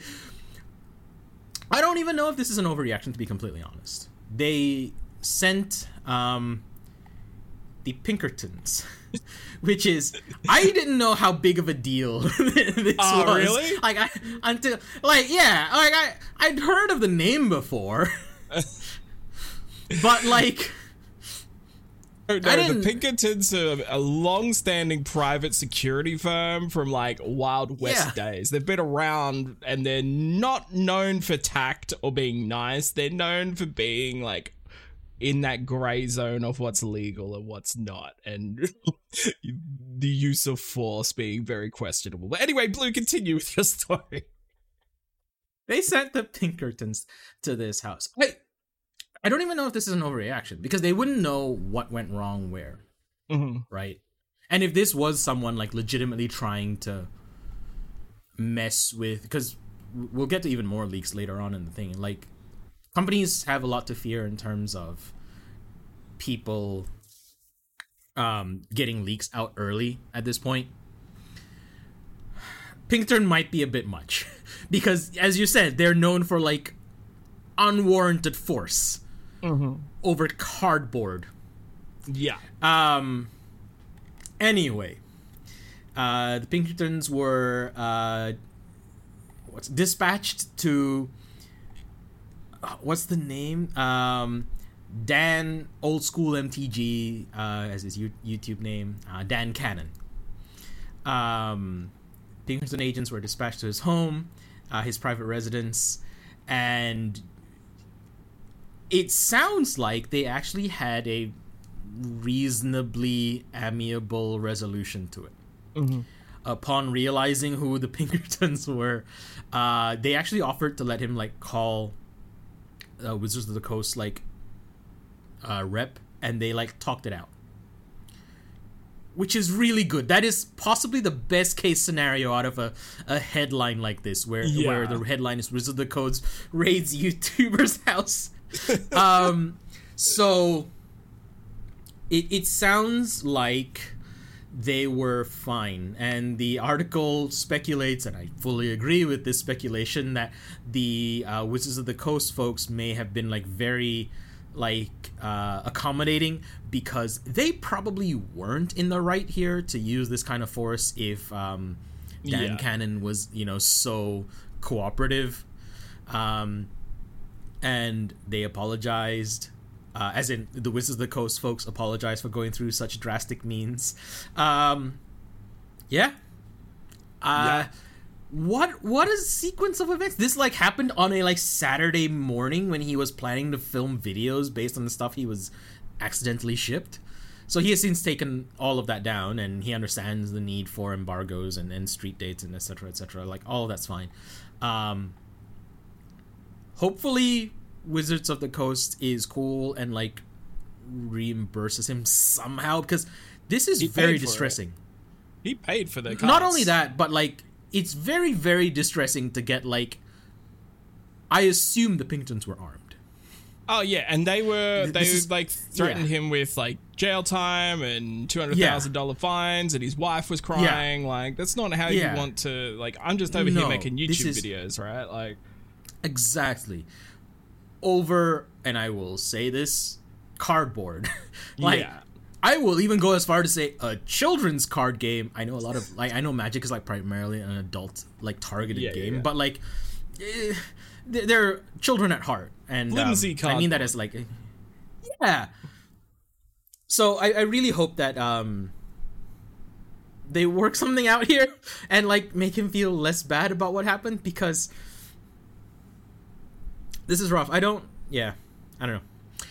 I don't even know if this is an overreaction, to be completely honest. They sent um, the Pinkertons, which is I didn't know how big of a deal this Oh, was. really? Like I until like yeah, like I I'd heard of the name before, but like. No, the Pinkertons are a long-standing private security firm from like Wild West Yeah. days. They've been around, and they're not known for tact or being nice. They're known for being like in that gray zone of what's legal and what's not, and the use of force being very questionable. But anyway, Blue, continue with your story. They sent the Pinkertons to this house. I, I don't even know if this is an overreaction because they wouldn't know what went wrong where, Mhm. right? And if this was someone like legitimately trying to mess with, because we'll get to even more leaks later on in the thing. Like companies have a lot to fear in terms of people um, getting leaks out early at this point. Pinkerton might be a bit much because, as you said, they're known for like unwarranted force over cardboard Yeah. Um. Anyway, uh, the Pinkertons were uh, what's dispatched to. uh, What's the name? Um, Dan Old School MTG, uh, as his you- YouTube name, uh, Dan Cannon. Um, Pinkerton agents were dispatched to his home, uh, his private residence, and it sounds like they actually had a reasonably amiable resolution to it. Upon realizing who the Pinkertons were, uh, they actually offered to let him like call uh, Wizards of the Coast like uh, rep, and they like talked it out, which is really good. That is possibly the best case scenario out of a, a headline like this, where where the headline is Wizards of the Coast raids YouTuber's house. um, so it it sounds like they were fine and the article speculates and i fully agree with this speculation that the uh, wizards of the coast folks may have been like very like uh, accommodating because they probably weren't in the right here to use this kind of force if um, dan Yeah. cannon was you know so cooperative um, and they apologized. Uh, as in, the Wizards of the Coast folks apologized for going through such drastic means. Um, yeah. Uh, Yeah. What what a sequence of events! This like happened on a like Saturday morning when he was planning to film videos based on the stuff he was accidentally shipped. So he has since taken all of that down, and he understands the need for embargoes and, and street dates and etc. etc. Like all of that's fine. Um, hopefully wizards of the coast is cool and like reimburses him somehow because this is He very for it. distressing He paid for the not only that but like it's very very distressing to get like i assume the pinkertons were armed Oh yeah, and they were they is- like threatened yeah. him with like jail time and two hundred thousand dollar fines, and his wife was crying. Like that's not how Yeah. you want to. Like I'm just over here making YouTube is- videos, right? Like exactly over and i will say this cardboard like Yeah. I will even go as far to say a children's card game. I know a lot of like I know Magic is like primarily an adult like targeted Yeah, yeah, game, yeah. but like eh, they're they're children at heart, and um, I mean that as like yeah. So I, I really hope that um they work something out here and like make him feel less bad about what happened because this is rough. I don't yeah I don't know.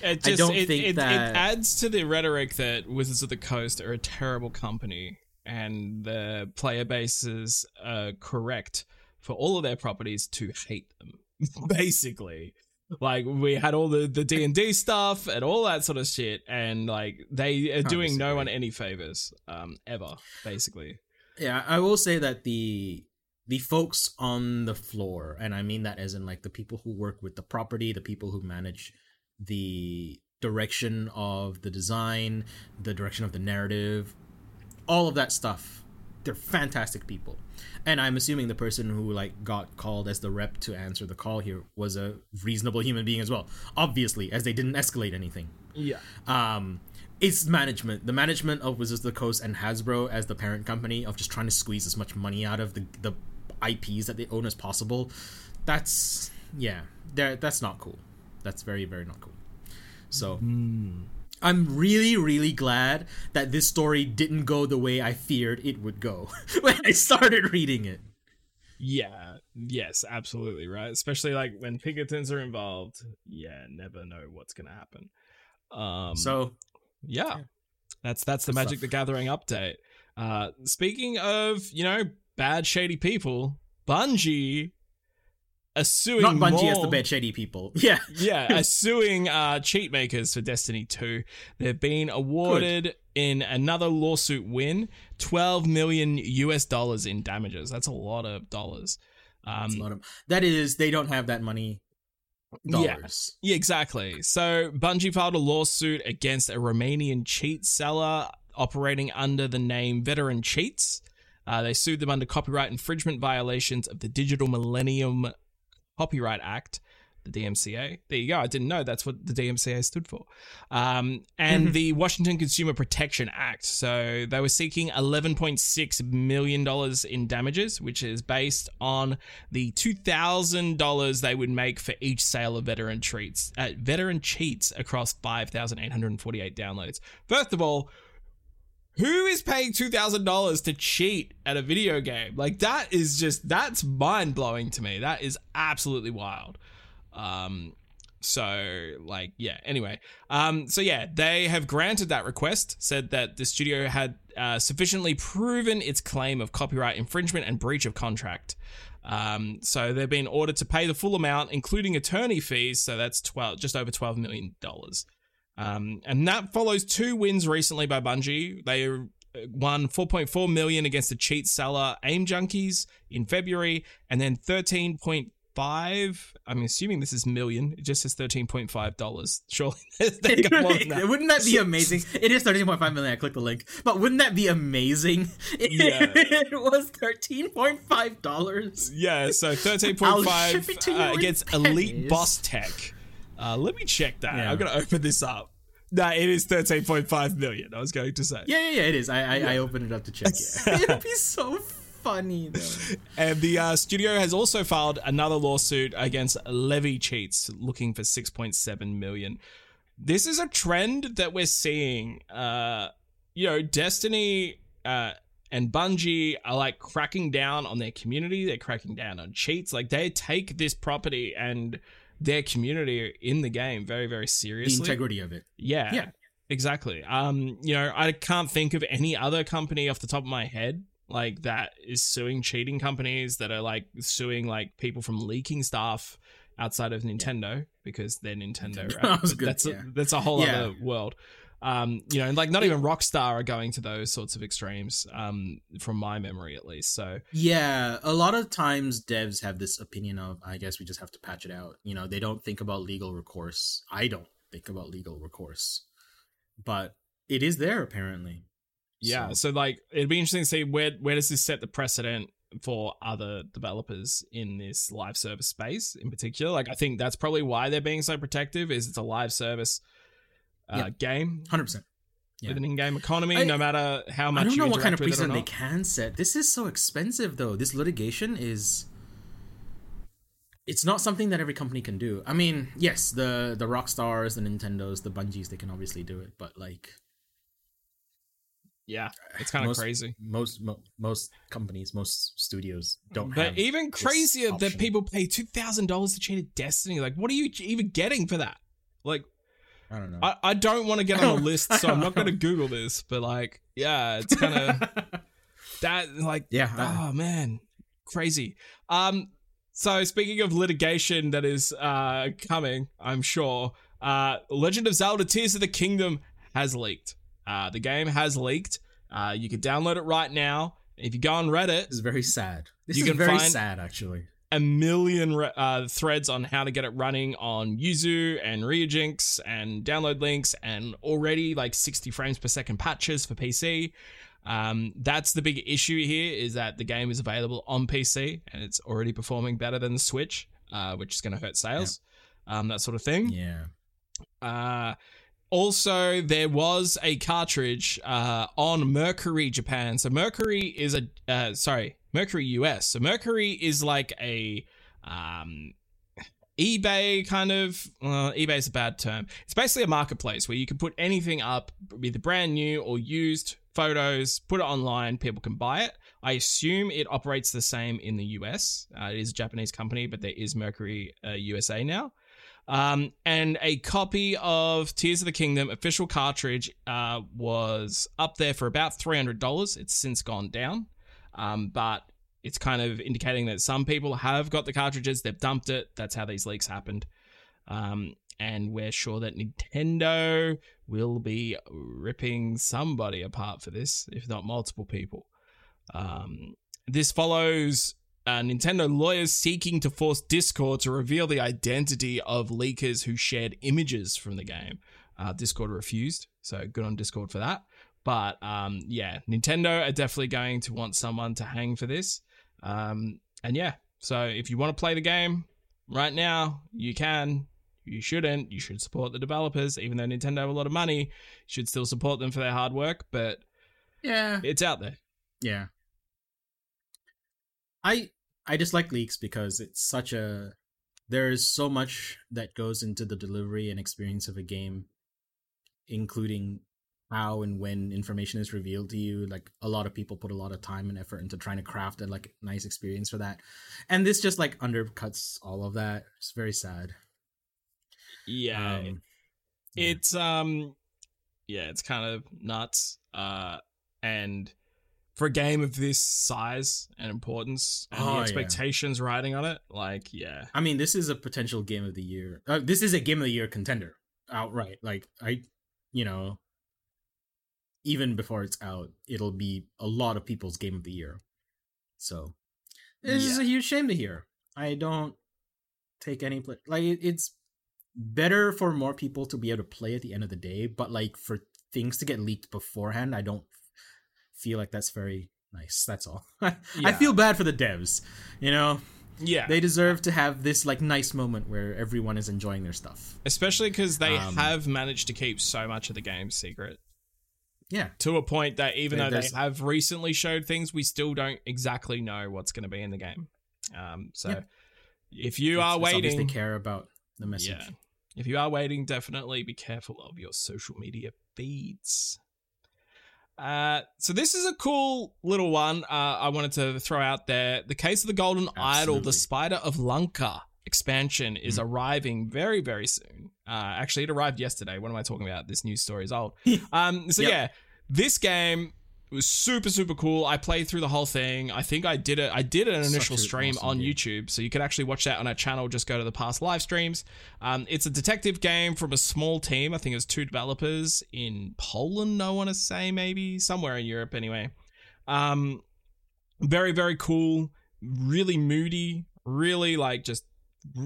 it I don't it, think it, that- it adds to the rhetoric that Wizards of the Coast are a terrible company, and the player bases are correct for all of their properties to hate them. Basically, like we had all the the D and D stuff and all that sort of shit, and like they are doing no one any favors, um, ever. Basically, Yeah, I will say that the the folks on the floor, and I mean that as in like the people who work with the property, the people who manage the direction of the design, the direction of the narrative, all of that stuff. They're fantastic people. And I'm assuming the person who like got called as the rep to answer the call here was a reasonable human being as well. Obviously, as they didn't escalate anything yeah, um it's management the management of wizards of the coast and hasbro as the parent company of just trying to squeeze as much money out of the the ips that they own as possible that's yeah that's not cool that's very very not cool so i'm really really glad that this story didn't go the way i feared it would go when i started reading it yeah, yes, absolutely, right. Especially like when Pinkertons are involved. Yeah, never know what's gonna happen. Um, so Yeah. That's that's the Good Magic stuff. the Gathering update. Uh speaking of, you know, bad shady people, Bungie are suing not bungie more, as the bad shady people yeah Yeah, are suing uh cheat makers for Destiny 2. They've been awarded in another lawsuit win 12 million US dollars in damages. That's a lot of dollars. That's Um a lot of- that is they don't have that money Yeah. Yeah, exactly. So Bungie filed a lawsuit against a Romanian cheat seller operating under the name Veteran Cheats. Uh, they sued them under copyright infringement violations of the Digital Millennium Copyright Act. the DMCA. There you go. I didn't know that's what the DMCA stood for. Um, and the Washington Consumer Protection Act. So they were seeking $11.6 million in damages, which is based on the $2,000 they would make for each sale of veteran treats, uh, veteran cheats across 5,848 downloads. First of all, who is paying two thousand dollars to cheat at a video game? Like that is just that's mind blowing to me. That is absolutely wild. Um, so like yeah. Anyway, um, so yeah, they have granted that request. Said that the studio had uh, sufficiently proven its claim of copyright infringement and breach of contract. Um, so they've been ordered to pay the full amount, including attorney fees. So that's twelve, just over twelve million dollars. Um, and that follows two wins recently by Bungie. They won 4.4 million against the cheat seller Aim Junkies in February, and then 13.5. I'm assuming this is million. It just says 13.5 dollars. Surely they got more than that. wouldn't that be amazing? It is 13.5 million. I clicked the link, but wouldn't that be amazing? Yeah. it was 13.5 dollars. Yeah, so 13.5 ship it to you uh, against Elite. Boss Tech. Uh, let me check that. Yeah. I'm gonna open this up. Nah, it is 13.5 million. I was going to say. Yeah, yeah, yeah. It is. I I, I opened it up to check. Yeah. It'd be so funny though. And the uh, studio has also filed another lawsuit against LaviCheats, looking for 6.7 million. This is a trend that we're seeing. Uh, you know, Destiny uh, and Bungie are like cracking down on their community. They're cracking down on cheats. Like they take this property and their community in the game very, very The seriously. integrity of it. Yeah. Yeah. Exactly. Um, you know, I can't think of any other company off the top of my head like that is suing cheating companies that are like suing like people from leaking stuff outside of Nintendo because they're Nintendo, right? Good, that's yeah. a, that's a whole Yeah. other world. Um, you know, and like not even Rockstar are going to those sorts of extremes, um, from my memory at least. So Yeah, a lot of times devs have this opinion of, I guess we just have to patch it out. You know, they don't think about legal recourse. I don't think about legal recourse, but it is there apparently. Yeah, So- so, like it'd be interesting to see where where does this set the precedent for other developers in this live service space in particular. Like I think that's probably why they're being so protective is it's a live service uh, Yeah. game hundred percent. Yeah. with an in-game economy. I- no matter how much I don't you know what kind of interact with it or precedent they can set. This is so expensive, though. This litigation is. It's not something that every company can do. I mean, yes, the the Rockstars, the Nintendos, the Bungies, they can obviously do it, but like Yeah, it's kind of most- crazy. most mo- most companies, most studios don't. But even crazier that people pay two thousand dollars to cheat at Destiny. Like, what are you even getting for that? Like, I don't know. I, I don't want to get on a list, so I'm don't going to. Google this. But like, yeah, it's kind of that. Like, yeah, oh man, crazy. Um, so speaking of litigation that is uh coming, I'm sure. Uh, Legend of Zelda: Tears of the Kingdom has leaked. Uh, the game has leaked. Uh, you can download it right now. If you go on Reddit, This is very sad. This You is can very find- sad, actually. A million uh, threads on how to get it running on Yuzu and Ryujinx and download links and already like 60 frames per second patches for PC. Um, that's the big issue here is that the game is available on PC and it's already performing better than the Switch, uh, which is going to hurt sales, um, that sort of thing. Yeah. Uh, also, there was a cartridge uh, on Mercari Japan. So Mercari is a uh, sorry, Mercari US. So Mercari is like a um, eBay kind of. Uh, eBay is a bad term. It's basically a marketplace where you can put anything up, either brand new or used photos, put it online. People can buy it. I assume it operates the same in the US. Uh, it is a Japanese company, but there is Mercari uh, USA now. Um, and a copy of Tears of the Kingdom official cartridge uh, was up there for about three hundred dollars. It's since gone down, um, but it's kind of indicating that some people have got the cartridges. They've dumped it. That's how these leaks happened. Um, and we're sure that Nintendo will be ripping somebody apart for this, if not multiple people. Um, this follows uh, Nintendo lawyers seeking to force Discord to reveal the identity of leakers who shared images from the game. Uh, Discord refused, so good on Discord for that. But um, yeah, Nintendo are definitely going to want someone to hang for this. Um, and yeah, so if you want to play the game, right now you can. You shouldn't. You should support the developers, even though Nintendo have a lot of money. You should still support them for their hard work, but Yeah. it's out there. Yeah. I I dislike leaks because it's such a there's so much that goes into the delivery and experience of a game, including how and when information is revealed to you. Like a lot of people put a lot of time and effort into trying to craft a like nice experience for that. And this just like undercuts all of that. It's very sad. Yeah, Um, yeah. it's um yeah it's kind of nuts uh and for a game of this size and importance and Oh, the yeah. expectations riding on it like yeah I mean, this is a potential game of the year. Uh, this is a game of the year contender outright. Like I, you know, even before it's out, it'll be a lot of people's game of the year. So this is Yeah. a huge shame to hear. I don't take any play. Like it's better for more people to be able to play at the end of the day, but like for things to get leaked beforehand, I don't feel like that's very nice. That's all. I feel bad for the devs. You know, yeah they deserve to have this like nice moment where everyone is enjoying their stuff. especially because they Um, have managed to keep so much of the game secret Yeah, to a point that even There- though they have recently showed things we still don't exactly know what's going to be in the game um so Yeah. if you It's- are waiting They care about the message. Yeah. If you are waiting, definitely be careful of your social media feeds. Uh, so this is a cool little one. Uh, I wanted to throw out there. The case of the Golden Idol, the Spider of Lanka expansion is Mhm. arriving very, very soon. Uh, actually, it arrived yesterday. What am I talking about? This news story is old. um, so Yep. yeah, this game was super, super cool. I played through the whole thing. I think I did it. I did an initial stream awesome on game. YouTube, so you could actually watch that on our channel. Just go to the past live streams. Um, it's a detective game from a small team. I think it was two developers in Poland. I want to say maybe somewhere in Europe. Anyway, um, very very cool. Really moody. Really like just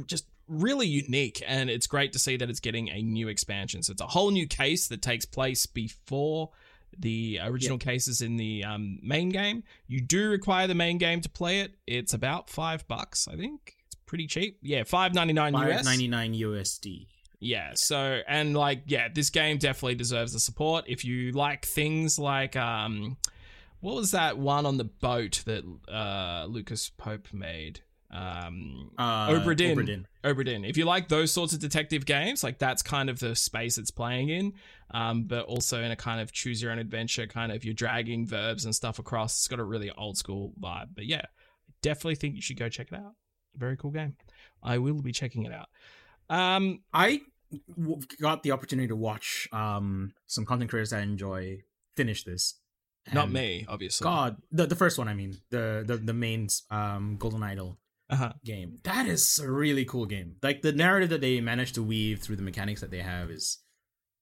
just really unique, and it's great to see that it's getting a new expansion. So it's a whole new case that takes place before the original cases in the um, main game. You do require the main game to play it. It's about five bucks, I think. It's pretty cheap. Yeah, five ninety nine US. Five ninety nine USD. Yeah, so and like yeah, this game definitely deserves the support. If you like things like um what was that one on the boat that uh Lucas Pope made? Um Uh, Obra Dinn. Obra Dinn. Obra Dinn. If you like those sorts of detective games, like that's kind of the space it's playing in. Um, but also in a kind of choose your own adventure, kind of you're dragging verbs and stuff across. It's got a really old school vibe. But yeah, definitely think you should go check it out. Very cool game. I will be checking it out. Um, I w- got the opportunity to watch um some content creators I enjoy finish this. not And me, obviously. God, the the first one I mean, the the the main um Golden Idol Uh-huh. game. That is a really cool game. Like the narrative that they managed to weave through the mechanics that they have is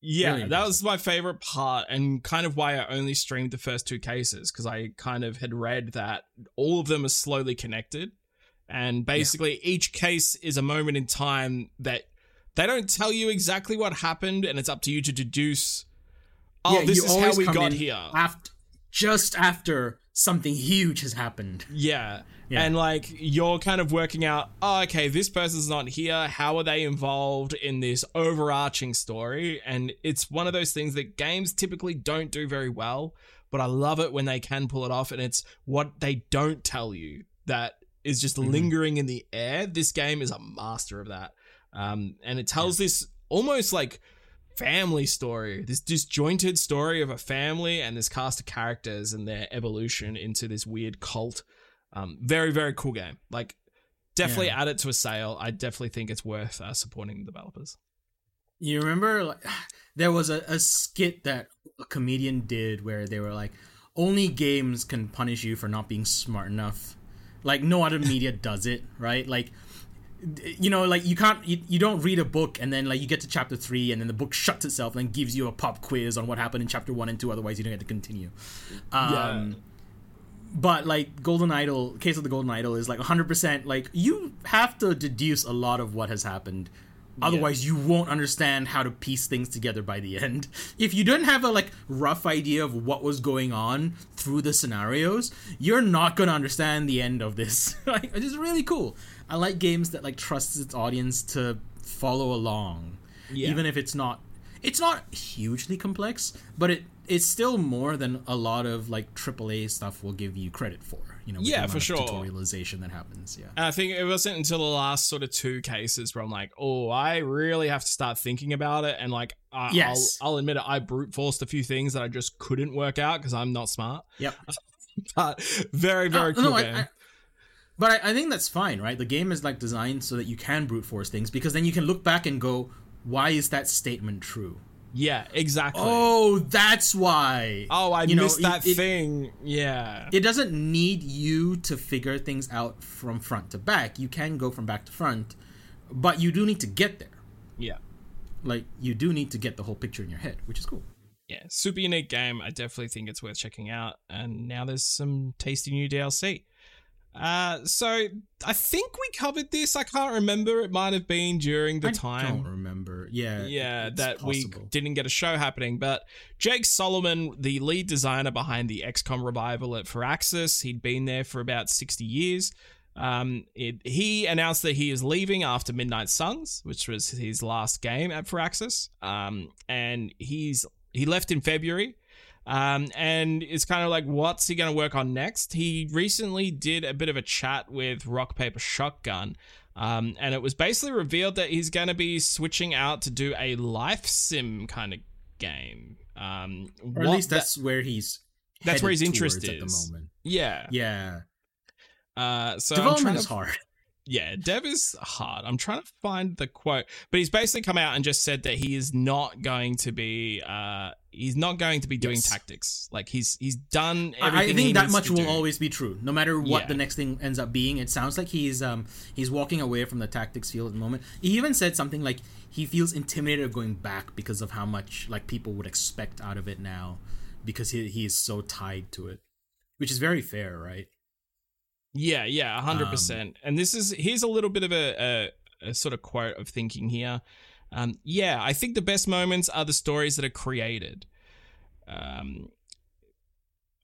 Yeah, Really that was my favorite part, and kind of why I only streamed the first two cases because I kind of had read that all of them are slowly connected, and basically each case is a moment in time that they don't tell you exactly what happened, and it's up to you to deduce. Oh, Yeah, this is how we got here. after just after something huge has happened. Yeah. Yeah. And like you're kind of working out, oh, okay, this person's not here. How are they involved in this overarching story? And it's one of those things that games typically don't do very well, but I love it when they can pull it off. And it's what they don't tell you that is just Mhm. lingering in the air. This game is a master of that. Um, and it tells this almost like family story, this disjointed story of a family and this cast of characters and their evolution into this weird cult. Um, very, very cool game. Like, definitely Yeah. add it to a sale. I definitely think it's worth uh, supporting the developers. You remember like there was a, a skit that a comedian did where they were like, only games can punish you for not being smart enough. Like no other media does it, right? Like you know, like you can't you, you don't read a book and then like you get to chapter three and then the book shuts itself and gives you a pop quiz on what happened in chapter one and two, otherwise you don't get to continue. Um but like golden idol case of the golden idol is like 100% like you have to deduce a lot of what has happened. Otherwise you won't understand how to piece things together by the end. If you don't have a like rough idea of what was going on through the scenarios you're not going to understand the end of this. Like it's really cool I like games that like trusts its audience to follow along, Yeah. even if it's not it's not hugely complex, but it it's still more than a lot of like AAA stuff will give you credit for. You know, with Yeah, for sure. Tutorialization that happens. Yeah. And I think it wasn't until the last sort of two cases where I'm like, oh, I really have to start thinking about it. And like, I, Yes. I'll, I'll admit it, I brute forced a few things that I just couldn't work out because I'm not smart. Yep. But very, very Uh, cool no. I- but I, I think that's fine, right? The game is like designed so that you can brute force things because then you can look back and go, why is that statement true? yeah, exactly. Oh, that's why. Oh, I You missed it- that it- thing. Yeah. It doesn't need you to figure things out from front to back. You can go from back to front, but you do need to get there. yeah. Like you do need to get the whole picture in your head, which is cool. Yeah. Super unique game. I definitely think it's worth checking out. And now there's some tasty new DLC. Uh, so I think we covered this. I can't remember. It might have been during the I time. I don't remember. Yeah, yeah, that possible. we didn't get a show happening. But Jake Solomon, the lead designer behind the XCOM revival at Firaxis, he'd been there for about 60 years. Um, it, he announced that he is leaving after Midnight Suns, which was his last game at Firaxis. Um, and he's he left in February. Um, and it's kind of like, what's he going to work on next? He recently did a bit of a chat with Rock Paper Shotgun, um, and it was basically revealed that he's going to be switching out to do a life sim kind of game. Um, or at least that- that's where he's. That's where his interest towards at the moment. yeah. Yeah, Uh, so development trying is to hard. yeah, dev is hard. I'm trying to find the quote, but he's basically come out and just said that he is not going to be uh he's not going to be doing Yes. tactics. Like he's he's done I- everything. I he think that much will do. always be true, no matter what Yeah. the next thing ends up being. It sounds like he's um he's walking away from the tactics field at the moment. He even said something like he feels intimidated of going back because of how much like people would expect out of it now, because he he is so tied to it, which is very fair, right? Yeah, yeah, hundred Um, percent. And this is here's a little bit of a, a, a sort of quote of thinking here. Um, yeah, I think the best moments are the stories that are created. Um,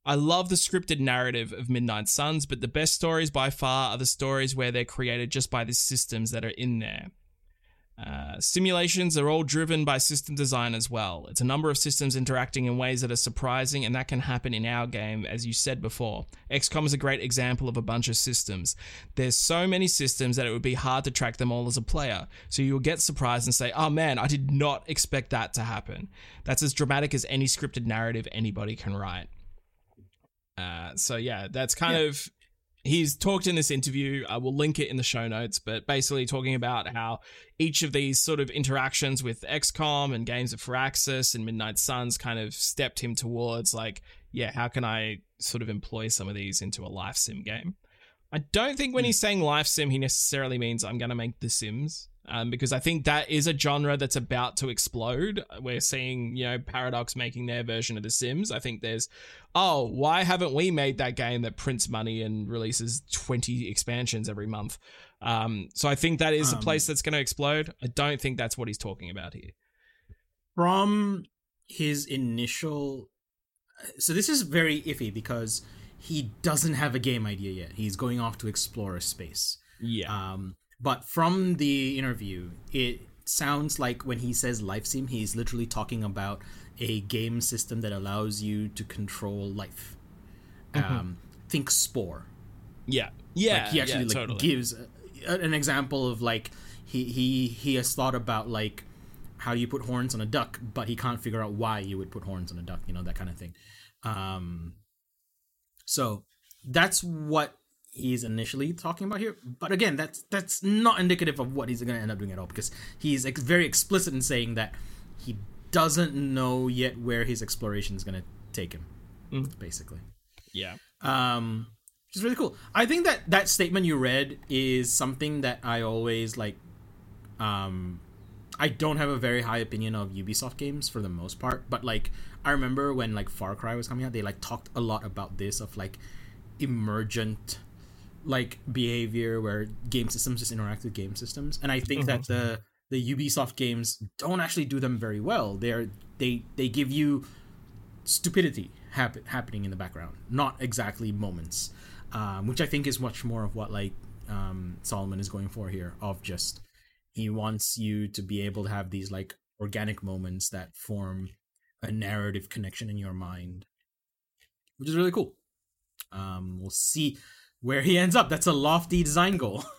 I love the scripted narrative of Midnight Suns, but the best stories by far are the stories where they're created just by the systems that are in there. Uh, simulations are all driven by system design as well. It's a number of systems interacting in ways that are surprising, and that can happen in our game, as you said before. XCOM is a great example of a bunch of systems. There's so many systems that it would be hard to track them all as a player, so you'll get surprised and say, oh man, I did not expect that to happen. That's as dramatic as any scripted narrative anybody can write. Uh, so yeah, that's kind Yeah. of he's talked in this interview. Uh, I will link it in the show notes, but basically talking about how each of these sort of interactions with XCOM and games of Firaxis and Midnight Suns kind of stepped him towards like, yeah, how can I sort of employ some of these into a life sim game? I don't think when hmm. he's saying life sim, he necessarily means I'm going to make The Sims. Um, because I think that is a genre that's about to explode. We're seeing, you know, Paradox making their version of The Sims. I think there's, oh, why haven't we made that game that prints money and releases 20 expansions every month? Um, so I think that is a Um, place that's going to explode. I don't think that's what he's talking about here. From his initial, so this is very iffy because he doesn't have a game idea yet. He's going off to explore a space. Yeah. Um, but from the interview, it sounds like when he says life sim, he's literally talking about a game system that allows you to control life. Um, think Spore. yeah. Yeah. like he actually yeah, like totally. gives a, an example of like he he he has thought about like how you put horns on a duck, but he can't figure out why you would put horns on a duck. You know that kind of thing. Um, so that's what he's initially talking about here. But again, that's that's not indicative of what he's going to end up doing at all because he's ex- very explicit in saying that he doesn't know yet where his exploration is going to take him. Mm. Basically yeah. um which is really cool i think that that statement you read is something that i always like um i don't have a very high opinion of ubisoft games for the most part but like i remember when like far cry was coming out they like talked a lot about this of like emergent like behavior where game systems just interact with game systems. And i think that the the ubisoft games don't actually do them very well. They're they they give you stupidity happen, happening in the background, not exactly moments, um, which I think is much more of what like um, Solomon is going for here of just he wants you to be able to have these like organic moments that form a narrative connection in your mind, which is really cool. Um, we'll see where he ends up. That's a lofty design goal.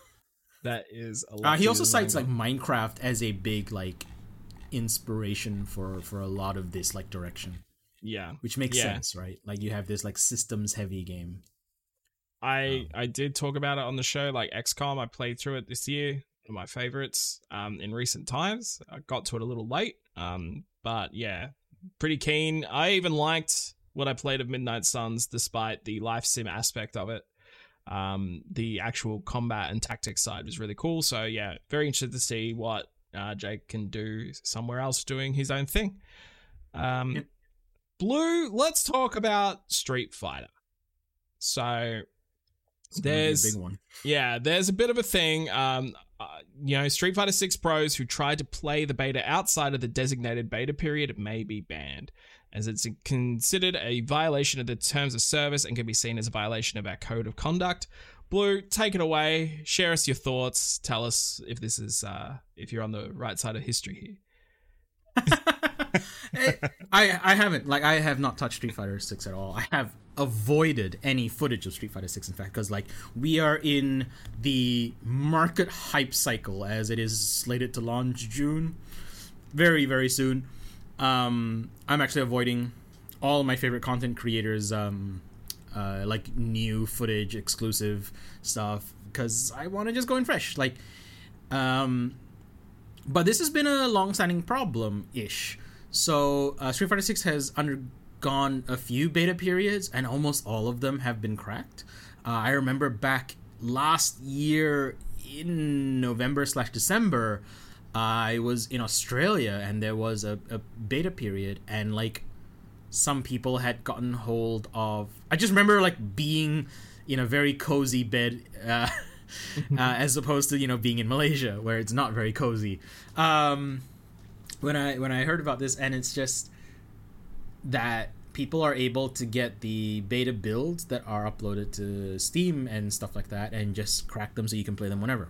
That is a Uh, lot. he also cites like Minecraft as a big like inspiration for for a lot of this like direction, yeah. which makes Yeah. sense, right? Like you have this like systems heavy game. I Um, I did talk about it on the show, like XCOM. I played through it this year, one of my favorites um, in recent times. I got to it a little late, um, but yeah, pretty keen. I even liked what I played of Midnight Suns, despite the life sim aspect of it. Um, the actual combat and tactics side was really cool. So yeah, very interested to see what uh, Jake can do somewhere else doing his own thing. Um, Yep. Blue, let's talk about Street Fighter. So It's gonna be a There's- big one. yeah, there's a bit of a thing. Um, uh, you know, Street Fighter 6 pros who tried to play the beta outside of the designated beta period may be banned, as it's considered a violation of the terms of service and can be seen as a violation of our code of conduct. Blue, take it away. Share us your thoughts. Tell us if this is uh, if you're on the right side of history here. Eh, I I haven't like I have not touched Street Fighter Six at all. I have avoided any footage of Street Fighter Six. In fact, because like we are in the market hype cycle as it is slated to launch June, very very soon. Um, I'm actually avoiding all my favorite content creators. Um, uh, like new footage, exclusive stuff, because I want to just go in fresh. Like, um, but this has been a long-standing problem ish. So uh, Street Fighter Six has undergone a few beta periods, and almost all of them have been cracked. Uh, I remember back last year in November slash December, I was in Australia, and there was a, a beta period, and like some people had gotten hold of. I just remember like being in a very cozy bed. Uh, uh, as opposed to you know being in Malaysia where it's not very cozy. Um, when I when I heard about this, and it's just that people are able to get the beta builds that are uploaded to Steam and stuff like that, and just crack them so you can play them whenever.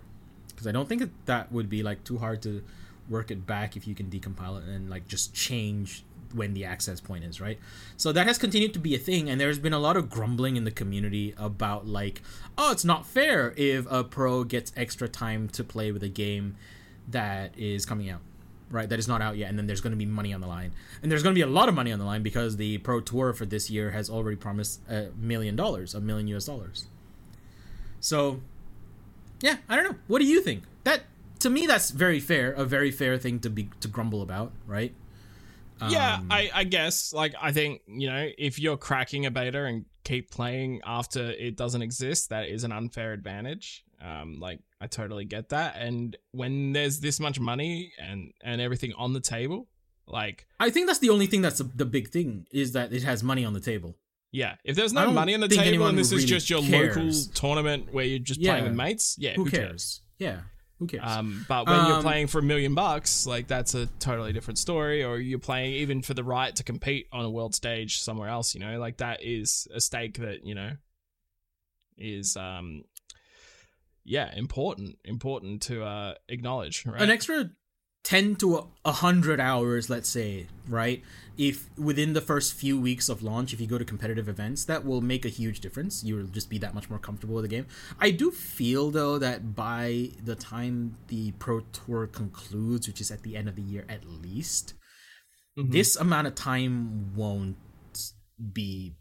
Because I don't think that, that would be like too hard to work it back if you can decompile it and like just change when the access point is, right? So that has continued to be a thing, and there's been a lot of grumbling in the community about like, oh, it's not fair if a pro gets extra time to play with a game that is coming out, right? That is not out yet, and then there's going to be money on the line, and there's going to be a lot of money on the line because the pro tour for this year has already promised a million dollars, a million US dollars. So, yeah, I don't know. What do you think? That to me, that's very fair, a very fair thing to be to grumble about, right? yeah, Um, I, I guess. Like, I think, you know, if you're cracking a beta and keep playing after it doesn't exist, that is an unfair advantage. Um, like, I totally get that. And when there's this much money and, and everything on the table, like, I think that's the only thing that's the, the big thing is that it has money on the table. Yeah, if there's no money on the table and this is just your local tournament where you're just playing with mates, yeah, Who, who, cares? Yeah, who cares? Um, but when you're Um, playing for a million bucks, like that's a totally different story. Or you're playing even for the right to compete on a world stage somewhere else, you know, like that is a stake that you know is um, yeah, important, important to uh acknowledge. Right? An extra ten to a- a hundred hours, let's say, right? If within the first few weeks of launch, if you go to competitive events, that will make a huge difference. You'll just be that much more comfortable with the game. I do feel though that by the time the pro tour concludes, which is at the end of the year at least, Mhm. this amount of time won't be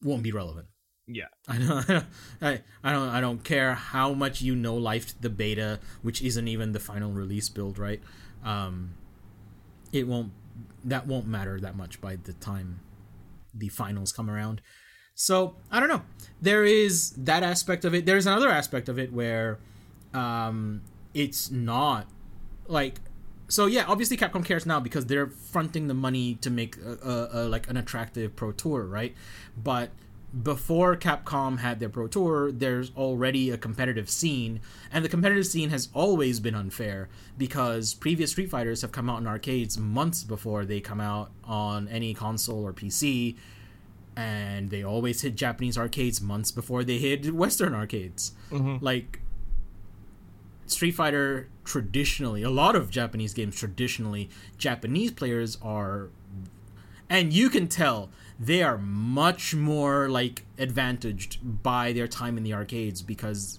won't be relevant. Yeah, I don't, I, I don't, I don't care how much you know life the beta, which isn't even the final release build, right? Um, it won't, that won't matter that much by the time the finals come around. So I don't know. There is that aspect of it. There's another aspect of it where, um, it's not like so yeah obviously capcom cares now because they're fronting the money to make a, a, a, like an attractive pro tour right but before capcom had their pro tour there's already a competitive scene and the competitive scene has always been unfair because previous street fighters have come out in arcades months before they come out on any console or pc and they always hit Japanese arcades months before they hit Western arcades. Mm-hmm. Like Street Fighter traditionally, a lot of Japanese games traditionally, Japanese players are and you can tell they are much more like advantaged by their time in the arcades because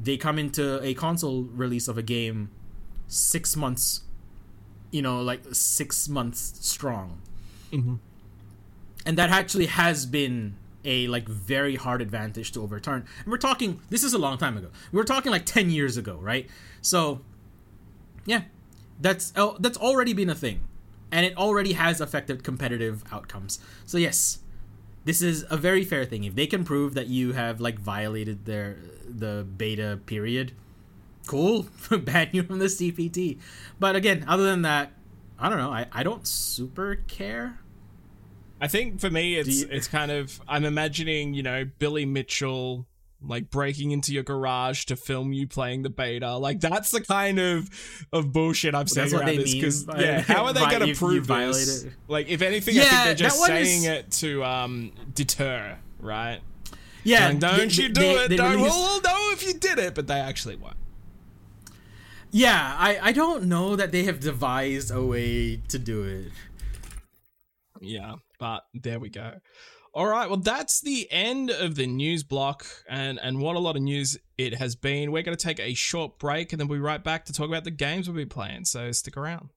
they come into a console release of a game 6 months you know like 6 months strong. Mm-hmm. And that actually has been a like very hard advantage to overturn. And we're talking this is a long time ago. We're talking like 10 years ago, right? So yeah, that's oh, that's already been a thing, and it already has affected competitive outcomes. So yes, this is a very fair thing. If they can prove that you have like violated their the beta period, cool, ban you from the CPT. But again, other than that, I don't know. I, I don't super care. I think for me, it's you- it's kind of I'm imagining you know Billy Mitchell like breaking into your garage to film you playing the beta. Like that's the kind of of bullshit I'm saying around this. Because yeah, how are they going to you prove this? it. Like if anything, I think Yeah, they're just one is- saying it to um deter, right? Yeah, Like, don't they- you do they- it? they don't. we'll know if you did it, but they actually won't. Yeah, I, I don't know that they have devised a way to do it. Yeah, but there we go. All right, well that's the end of the news block and and what a lot of news it has been. We're going to take a short break and then we'll be right back to talk about the games we'll be playing. So stick around.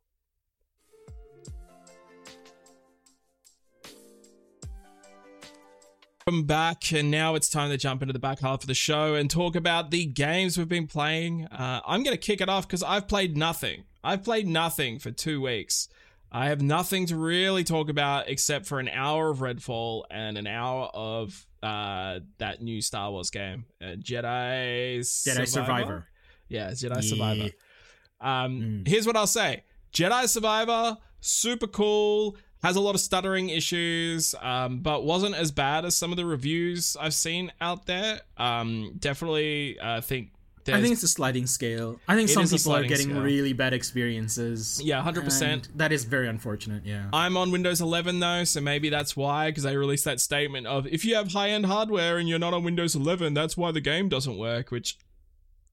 Welcome back, and now it's time to jump into the back half of the show and talk about the games we've been playing. Uh, I'm going to kick it off because I've played nothing. I've played nothing for two weeks. I have nothing to really talk about except for an hour of Redfall and an hour of uh, that new Star Wars game, uh, Jedi Jedi Survivor. Yeah, Jedi Yeah. Survivor. Um, Mm. Here's what I'll say: Jedi Survivor, super cool. Has a lot of stuttering issues, um, but wasn't as bad as some of the reviews I've seen out there. Um, definitely, uh, think. I think it's a sliding scale. I think It some is a people are sliding getting scale. really bad experiences. Yeah, 100%. and That is very unfortunate. Yeah. I'm on Windows 11 though, so maybe that's why, because they released that statement of if you have high end hardware and you're not on Windows 11, that's why the game doesn't work. Which,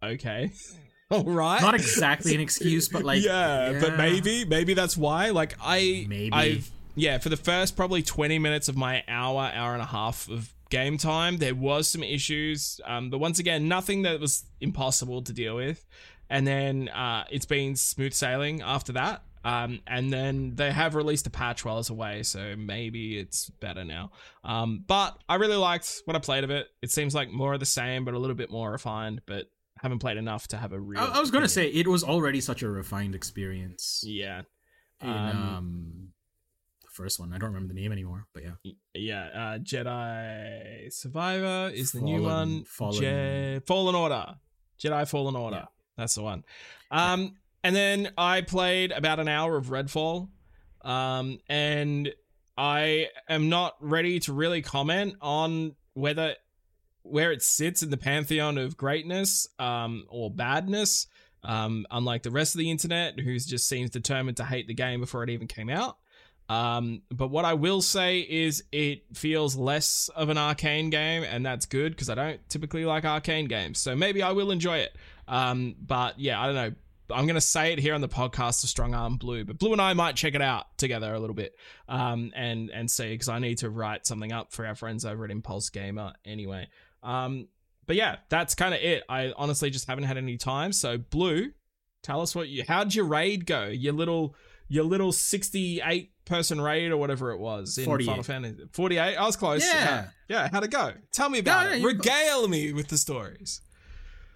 okay, all right, Not exactly an excuse, but like yeah, but maybe, maybe that's why. Like I, Maybe. I've yeah, for the first probably 20 minutes of my hour, hour and a half of game time, there was some issues. Um, but once again, nothing that was impossible to deal with. And then uh, it's been smooth sailing after that. Um, and then they have released a patch while I was away, so maybe it's better now. Um, but I really liked what I played of it. It seems like more of the same, but a little bit more refined. But haven't played enough to have a real. I, I was gonna opinion. say it was already such a refined experience yeah. in Um, um, first one. I don't remember the name anymore, but yeah. Yeah, uh, Jedi Survivor is the new one. Fallen- Je- Fallen Order. Jedi Fallen Order. That's the one. Um, and then I played about an hour of Redfall. Um, and I am not ready to really comment on whether where it sits in the pantheon of greatness um, or badness. Um, unlike the rest of the internet, who just seems determined to hate the game before it even came out. Um, but what I will say is it feels less of an Arkane game, and that's good because I don't typically like Arkane games. So maybe I will enjoy it. Um, but yeah, I don't know. I'm gonna say it here on the podcast to Strong Arm Blue, but Blue and I might check it out together a little bit, um, and and see because I need to write something up for our friends over at Impulse Gamer anyway. Um, but yeah, that's kind of it. I honestly just haven't had any time. So Blue, tell us what you. How'd your raid go? Your little your little 68 person raid or whatever it was in 48. Final Fantasy 48. I was close. Yeah. yeah. How'd it go? Tell me about Yeah, it. Regale me with the stories.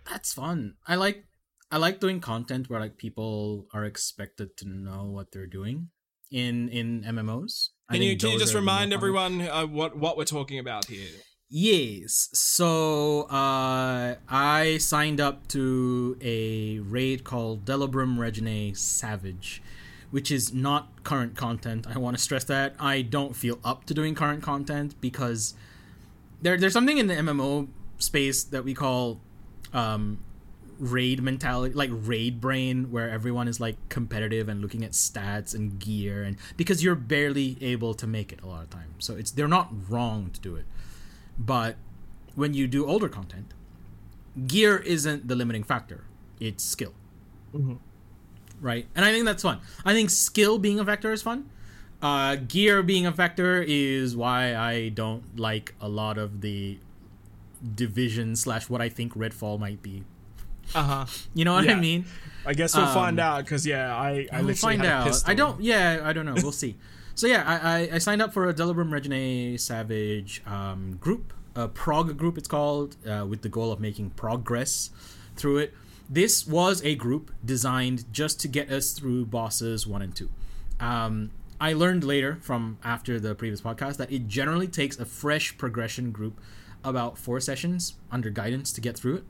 That's fun. I like I like doing content where like people are expected to know what they're doing in in MMOs. Can you can you just are the more remind everyone uh, what what we're talking about here? Yes. So uh, I signed up to a raid called Delubrum Reginae Savage, which is not current content. I want to stress that I don't feel up to doing current content because there there's something in the MMO space that we call um, raid mentality, like raid brain, where everyone is like competitive and looking at stats and gear, and because you're barely able to make it a lot of times. So it's they're not wrong to do it, but when you do older content, gear isn't the limiting factor; it's skill. Right, and I think that's fun. I think skill being a vector is fun. Uh, gear being a vector is why I don't like a lot of the division slash what I think Redfall might be. Uh huh. You know what I mean? I guess we'll Um, find out because yeah, I I We'll literally find out. I don't. Yeah, I don't know. We'll see. So yeah, I, I, I signed up for a Delubrum Reginae Savage um, group, a prog group. It's called uh, with the goal of making progress through it. This was a group designed just to get us through bosses one and two. Um, I learned later from after the previous podcast that it generally takes a fresh progression group about four sessions under guidance to get through it.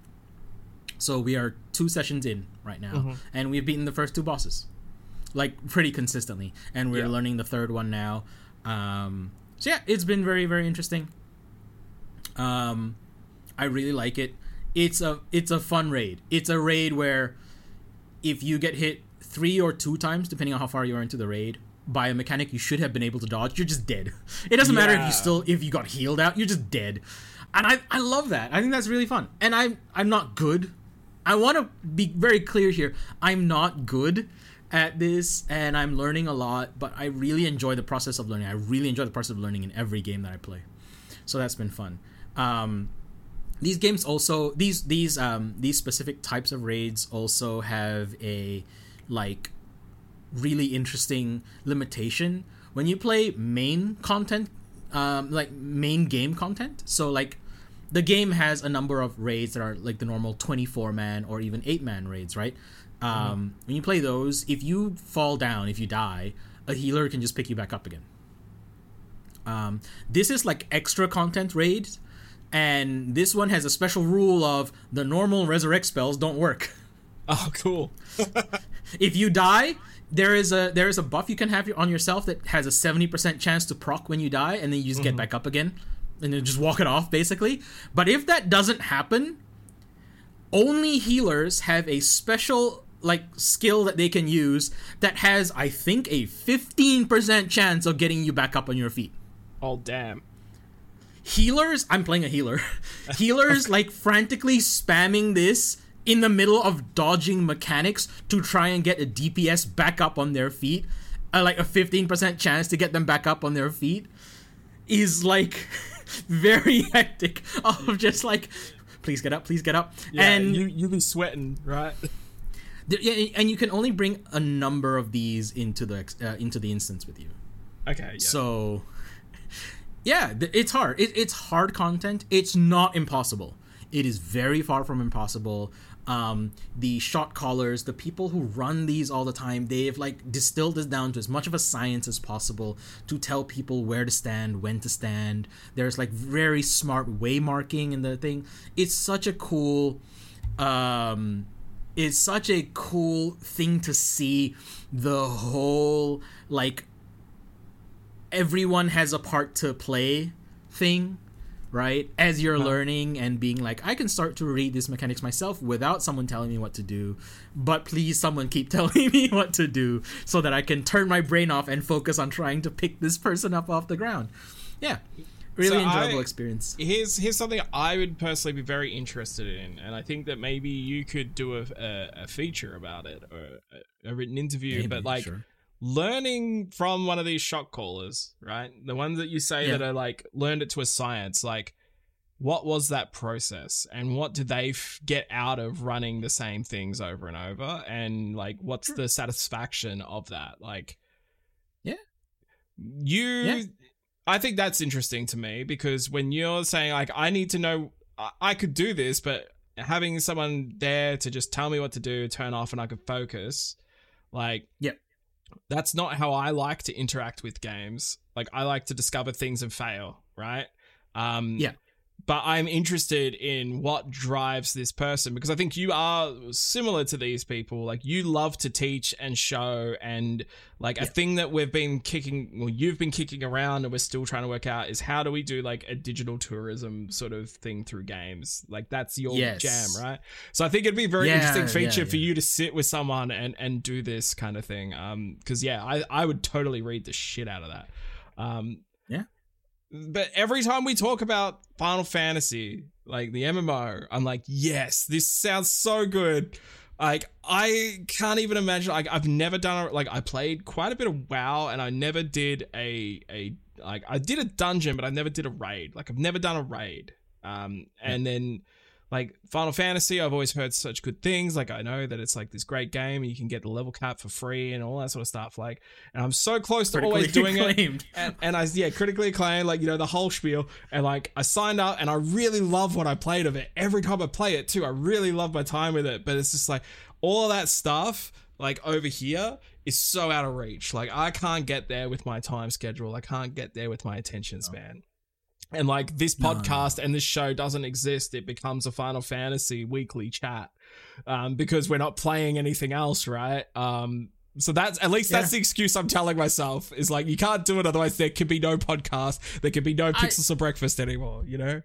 So we are two sessions in right now, and we've beaten the first two bosses, like pretty consistently, and we're Yeah. learning the third one now. Um, so yeah, it's been very very interesting. Um, I really like it. It's a it's a fun raid. It's a raid where if you get hit three or two times, depending on how far you are into the raid, by a mechanic you should have been able to dodge, you're just dead. It doesn't matter if you still if you got healed out, you're just dead. And I, I love that. I think that's really fun. And I'm I'm not good. I want to be very clear here. I'm not good at this and I'm learning a lot, but I really enjoy the process of learning. I really enjoy the process of learning in every game that I play. So that's been fun. Um, these games also these these um these specific types of raids also have a like really interesting limitation. When you play main content um like main game content so like the game has a number of raids that are like the normal 24 man or even 8 man raids right? Um when you play those if you fall down if you die a healer can just pick you back up again. Um, this is like extra content raid, and this one has a special rule of the normal resurrect spells don't work. Oh, cool. If you die, there is a there is a buff you can have on yourself that has a seventy percent chance to proc when you die, and then you just get mm-hmm. back up again, and then just walk it off basically. But if that doesn't happen, only healers have a special like skill that they can use that has I think a fifteen percent chance of getting you back up on your feet. Oh, damn. Healers i'm playing a healer healers like frantically spamming this in the middle of dodging mechanics to try and get a dps back up on their feet uh, like a 15% chance to get them back up on their feet is like very hectic of just like please get up please get up Yeah, and you you be sweating, right? yeah, and you can only bring a number of these into the uh, into the instance with you Okay. Yeah. so, yeah, it's hard. It, it's hard content. It's not impossible. It is very far from impossible. Um, the shot callers, the people who run these all the time, they've like distilled this down to as much of a science as possible to tell people where to stand, when to stand. There's like very smart way marking in the thing. It's such a cool um it's such a cool thing to see the whole like everyone has a part to play thing right as you're learning and being like i can start to read these mechanics myself without someone telling me what to do but please someone keep telling me what to do so that i can turn my brain off and focus on trying to pick this person up off the ground yeah really So enjoyable I- experience here's here's something I would personally be very interested in, and I think that maybe you could do a, a, a feature about it or a, a written interview. Maybe, but like sure. Learning from one of these shot callers, right? The ones that you say Yeah. that are like learned it to a science, like. What was that process, and what did they f- get out of running the same things over and over? And like, what's the satisfaction of that? Like, Yeah. you Yeah. I think that's interesting to me because when you're saying like I need to know I, I could do this, but having someone there to just tell me what to do, turn off, and I could focus, like Yep. That's not how I like to interact with games. Like I like to discover things and fail, right? Um, Yeah. But I'm interested in what drives this person because I think you are similar to these people. Like you love to teach and show, and like a thing that we've been kicking, well, you've been kicking around, and we're still trying to work out is how do we do like a digital tourism sort of thing through games? Like that's your Yes. jam, right? So I think it'd be a very Yeah, interesting feature yeah, for yeah. you to sit with someone and and do this kind of thing. Um, because yeah, I I would totally read the shit out of that. Um, Yeah. But every time we talk about Final Fantasy, like the MMO, I'm like, yes, this sounds so good. Like I can't even imagine. Like I've never done a, like I played quite a bit of WoW, and I never did a a like I did a dungeon, but I never did a raid. Like I've never done a raid. Um, and then like Final Fantasy, I've always heard such good things. Like I know that it's like this great game, and you can get the level cap for free and all that sort of stuff. Like, and I'm so close to always doing it. acclaimed. and, and I yeah critically acclaimed like you know the whole spiel. And like I signed up and I really love what I played of it. Every time I play it too I really love my time with it. But it's just like all of that stuff like over here is so out of reach. Like I can't get there with my time schedule. I can't get there with my attention oh. span and like this No, no. podcast and this show doesn't exist it becomes a Final Fantasy weekly chat um because we're not playing anything else right um so that's at least that's the excuse I'm telling myself is like you can't do it otherwise there could be no podcast there could be no pixels for breakfast anymore you know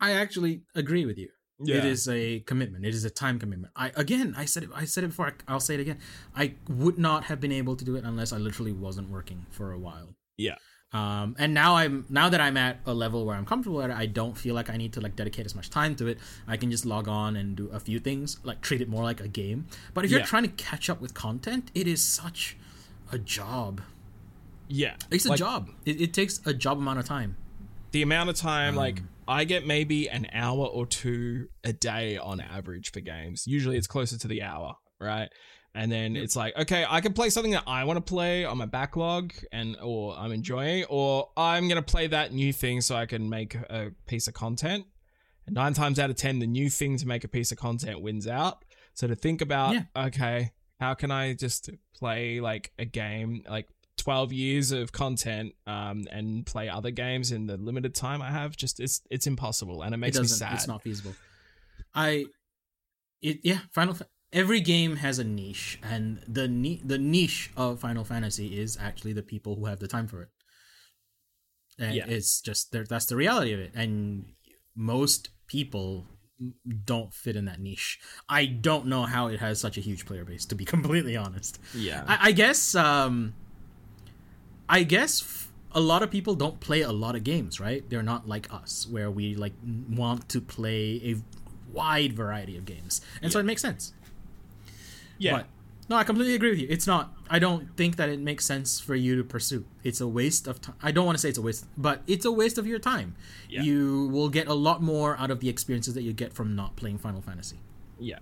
I actually agree with you. Yeah. It is a commitment. It is a time commitment. I again, I said it. I said it before. I, I'll say it again. I would not have been able to do it unless I literally wasn't working for a while. yeah Um, and now I'm now that I'm at a level where I'm comfortable at it, I don't feel like I need to like dedicate as much time to it. I can just log on and do a few things, like treat it more like a game. But if you're Yeah. trying to catch up with content, it is such a job. yeah It's a Like, job. It, it takes a job amount of time. the amount of time like Um, I get maybe an hour or two a day on average for games. Usually it's closer to the hour, right? And then it's like, okay, I can play something that I want to play on my backlog and or I'm enjoying, or I'm gonna play that new thing so I can make a piece of content. And nine times out of ten, the new thing to make a piece of content wins out. So to think about, Yeah. okay, how can I just play like a game like 12 years of content um, and play other games in the limited time I have. Just it's it's impossible and it It makes me sad. It's not feasible. I, it yeah. Final. Every game has a niche, and the ni- the niche of Final Fantasy is actually the people who have the time for it. And Yeah. it's just that's the reality of it, and most people don't fit in that niche. I don't know how it has such a huge player base, to be completely honest. yeah. I, I guess um I guess f- a lot of people don't play a lot of games, right? They're not like us where we like want to play a wide variety of games. And so it makes sense. Yeah. But no, I completely agree with you. It's not I don't think that it makes sense for you to pursue. It's a waste of time. I don't want to say it's a waste, but it's a waste of your time. Yeah. You will get a lot more out of the experiences that you get from not playing Final Fantasy. yeah.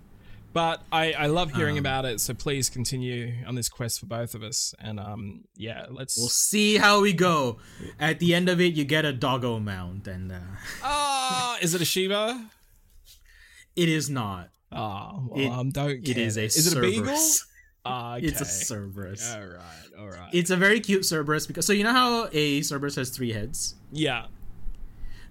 But I, I love hearing Um, about it, so please continue on this quest for both of us. And um yeah, let's We'll see how we go. At the end of it, you get a doggo mount, and uh, Ah, is it a Shiva? it is not. Oh, well, It- um, don't It care. is a Is it a beagle? Cerberus. Ah, okay. It's a Cerberus. All right, all right. It's a very cute Cerberus because so you know how a Cerberus has three heads. yeah,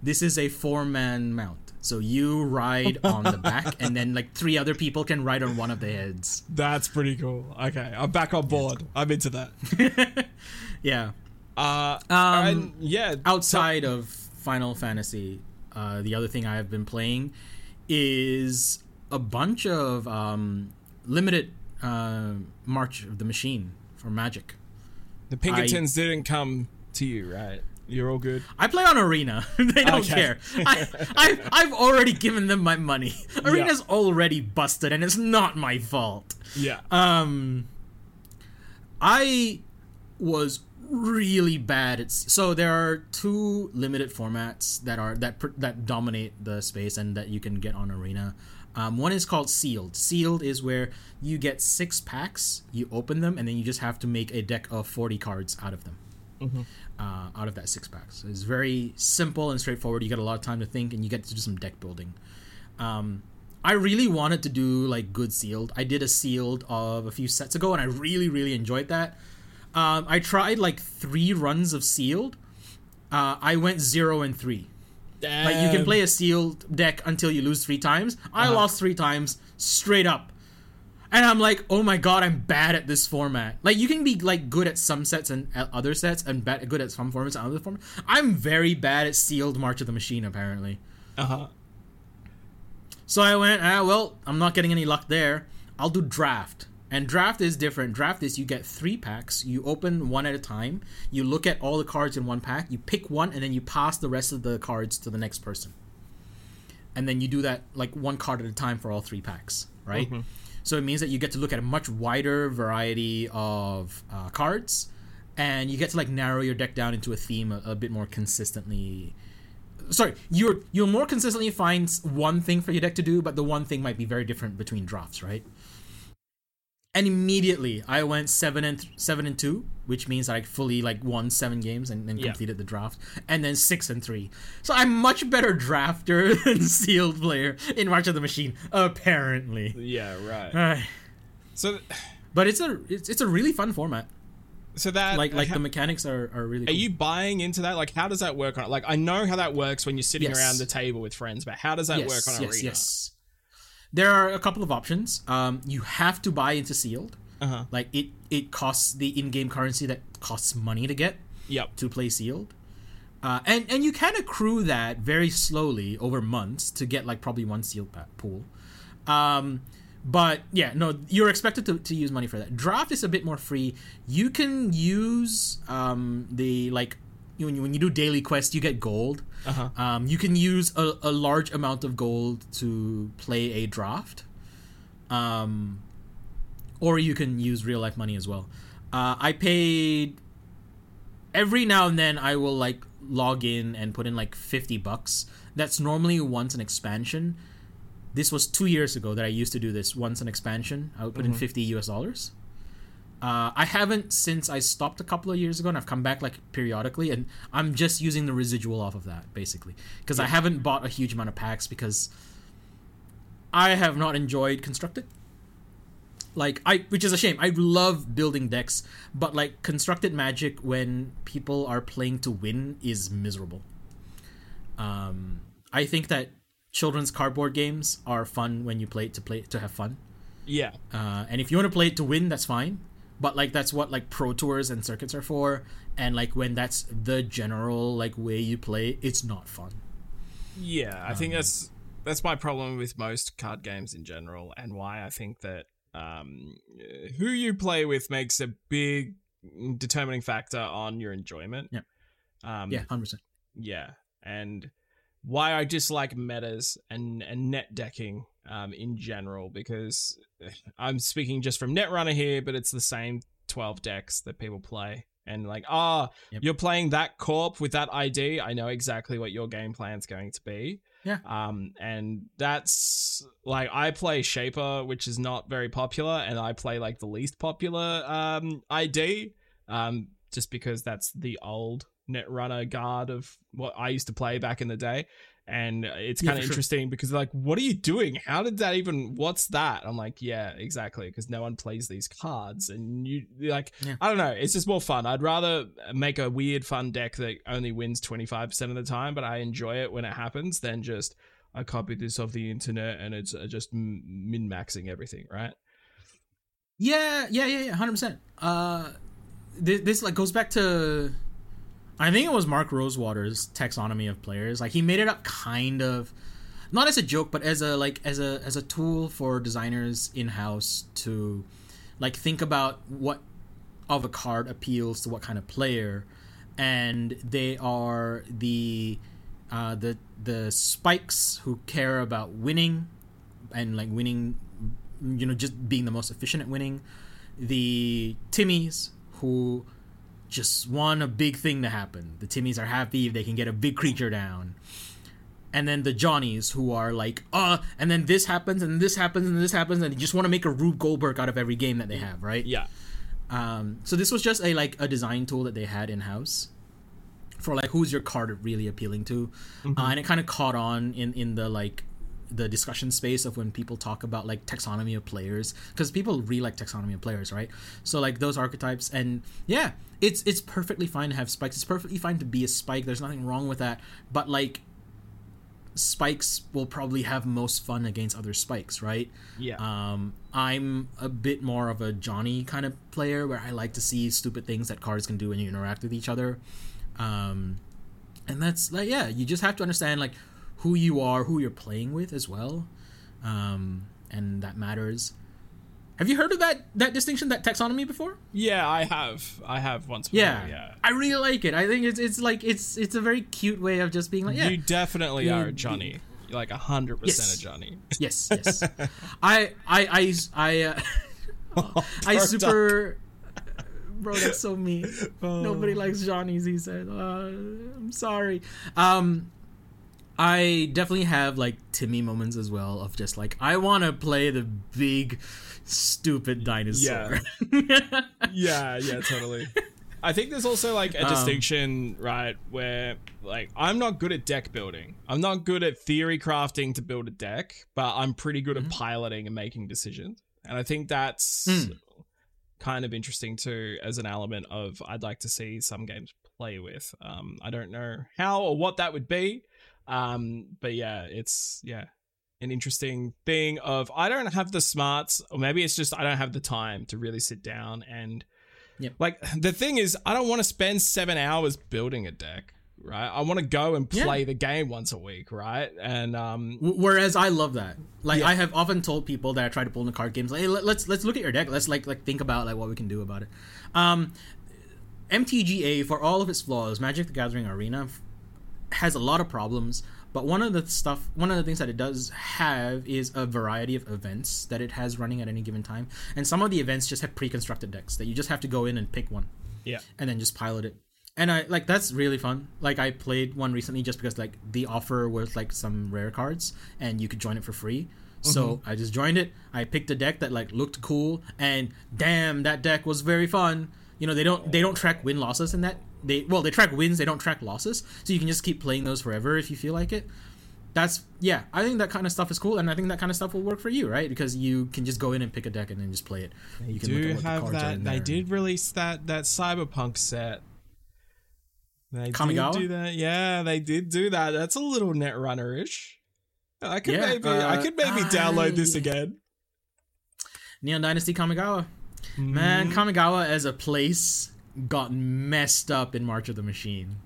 This is a four-man mount. So you ride on the back, and then like three other people can ride on one of the heads. that's pretty cool. Okay, I'm back on board. I'm into that. Yeah. Uh, Um, and yeah, outside of Final Fantasy, uh, the other thing I have been playing is a bunch of um, limited uh, March of the Machine for Magic. the Pinkertons didn't come to you, right? You're all good. I play on Arena. they don't Okay. care. I, I've, I've already given them my money. Arena's already busted, and it's not my fault. Yeah. Um, I was really bad at. So there are two limited formats that are that that dominate the space and that you can get on Arena. Um, one is called sealed. Sealed is where you get six packs, you open them, and then you just have to make a deck of forty cards out of them. Uh, out of that six packs, it's very simple and straightforward. You get a lot of time to think, and you get to do some deck building. Um, I really wanted to do like good sealed. I did a sealed of a few sets ago, and I really, really enjoyed that. Um, I tried like three runs of sealed. Uh, I went zero and three. Like you can play a sealed deck until you lose three times. I Uh-huh. lost three times straight up. And I'm like, oh my god, I'm bad at this format. Like you can be like good at some sets and at other sets, and bad good at some formats and other formats. I'm very bad at sealed March of the Machine, apparently. Uh huh. So I went, ah, well, I'm not getting any luck there. I'll do draft. And draft is different. Draft is you get three packs. You open one at a time. You look at all the cards in one pack. You pick one, and then you pass the rest of the cards to the next person. And then you do that like one card at a time for all three packs, right? So it means that you get to look at a much wider variety of uh, cards, and you get to like narrow your deck down into a theme a, a bit more consistently sorry, you're you'll more consistently find one thing for your deck to do, but the one thing might be very different between drafts, right? And immediately I went seven and th- seven and two, which means I fully like won seven games and then Yeah. completed the draft, and then six and three. So I'm much better drafter than sealed player in March of the Machine, apparently. Yeah, right. Ay. So, but it's a it's, it's a really fun format. so that Like like how- the mechanics are, are really. Are Cool. you buying into that? Like, how does that work on? it? Like, I know how that works when you're sitting Yes. around the table with friends, but how does that work on yes, Arena? Yes. There are a couple of options. Um, you have to buy into sealed. Uh-huh. Like it, it costs the in-game currency that costs money to get Yep. to play sealed. Uh, and and you can accrue that very slowly over months to get like probably one sealed pool. Um, but yeah, no, you're expected to, to use money for that. Draft is a bit more free. You can use um, the like when you, when you do daily quests, you get gold. Uh-huh. Um, you can use a, a large amount of gold to play a draft. Um, or you can use real life money as well. Uh, I paid every now and then I will like log in and put in like 50 bucks. That's normally once an expansion. This was two years ago that I used to do this once an expansion. I would put in 50 US dollars. Uh, I haven't since I stopped a couple of years ago, and I've come back like periodically, and I'm just using the residual off of that basically because I haven't bought a huge amount of packs because I have not enjoyed constructed. Like I, which is a shame. I love building decks, but like constructed magic when people are playing to win is miserable. Um, I think that children's cardboard games are fun when you play it to play to have fun. Yeah. Uh, and if you want to play it to win, that's fine. But like that's what like pro tours and circuits are for. And like when that's the general like way you play, it's not fun. Yeah, I Um, think that's that's my problem with most card games in general, and why I think that um, who you play with makes a big determining factor on your enjoyment. Yeah. Um, Yeah, hundred percent. yeah, and why I dislike metas and and net decking um, in general because I'm speaking just from Netrunner here, but it's the same twelve decks that people play. And like, ah, Yep. you're playing that corp with that ID. I know exactly what your game plan's going to be. Yeah. Um, and that's like I play Shaper, which is not very popular, and I play like the least popular um ID. Um, just because that's the old Netrunner guard of what I used to play back in the day. And it's kind of sure. interesting because they're like, what are you doing? How did that even? What's that? I'm like, yeah, exactly, because no one plays these cards, and you like, Yeah. I don't know, it's just more fun. I'd rather make a weird, fun deck that only wins 25 percent of the time, but I enjoy it when it happens, than just I copied this off the internet and it's uh, just min maxing everything, right? Yeah, yeah, yeah, yeah, hundred percent. Uh, this, this like goes back to, I think it was Mark Rosewater's taxonomy of players. Like he made it up kind of, not as a joke, but as a like as a as a tool for designers in house to, like think about what of a card appeals to what kind of player, and they are the, uh, the the spikes who care about winning, and like winning you know just being the most efficient at winning the timmies who just want a big thing to happen. The timmies are happy if they can get a big creature down. And then the johnnies who are like uh and then this happens and this happens and this happens and they just want to make a rube goldberg out of every game that they have right? Yeah. um, so this was just a like a design tool that they had in house for like who's your card really appealing to, uh, and it kind of caught on in in the like the discussion space of when people talk about like taxonomy of players because people really like taxonomy of players, right? So like those archetypes and yeah, it's it's perfectly fine to have spikes. It's perfectly fine to be a spike. There's nothing wrong with that. But like spikes will probably have most fun against other spikes, right? Yeah. Um, I'm a bit more of a Johnny kind of player where I like to see stupid things that cards can do when you interact with each other. Um, and that's like, yeah, you just have to understand like who you are, who you're playing with as well. Um, and that matters. Have you heard of that that distinction, that taxonomy before? yeah, I have. I have once before. Yeah, Yeah. I really like it. I think it's it's like it's it's a very cute way of just being like, yeah, You definitely Yeah, are Johnny. You're like a hundred percent a Johnny. yes, yes. I I I I uh, I super. Bro, that's so mean. Oh. Nobody likes Johnny's. He said, uh, "I'm sorry." Um, I definitely have like Timmy moments as well of just like I want to play the big, stupid dinosaur. yeah, yeah, yeah, totally. I think there's also like a Um, distinction, right, where like I'm not good at deck building. I'm not good at theory crafting to build a deck, but I'm pretty good Mm-hmm. at piloting and making decisions. And I think that's Mm. kind of interesting too as an element of I'd like to see some games play with. Um, I don't know how or what that would be. Um, but yeah, it's yeah, an interesting thing of I don't have the smarts, or maybe it's just I don't have the time to really sit down and Yep. like the thing is I don't want to spend seven hours building a deck. Right, I want to go and Yeah. play the game once a week, right? And um, Whereas I love that. Like Yeah. I have often told people that I try to pull in the card games, like, hey, let, let's let's look at your deck. Let's like like think about like what we can do about it. Um, MTGA, for all of its flaws, Magic the Gathering Arena has a lot of problems. But one of the stuff, one of the things that it does have is a variety of events that it has running at any given time, and some of the events just have pre-constructed decks that you just have to go in and pick one yeah, and then just pilot it. And I like that's really fun. Like I played one recently just because like the offer was like some rare cards and you could join it for free. So mm-hmm. I just joined it. I picked a deck that like looked cool and damn that deck was very fun. You know, they don't they don't track win losses in that. They well, they track wins, they don't track losses. So you can just keep playing those forever if you feel like it. That's yeah, I think that kind of stuff is cool and I think that kind of stuff will work for you, right? Because you can just go in and pick a deck and then just play it. you can do what the have that. They did release that that cyberpunk set. They Kamigawa? did do that. Yeah, they did do that. That's a little netrunner ish. I could Yeah, maybe I uh, could maybe download this again. Neon Dynasty Kamigawa. Man, Mm-hmm. Kamigawa as a place got messed up in March of the Machine.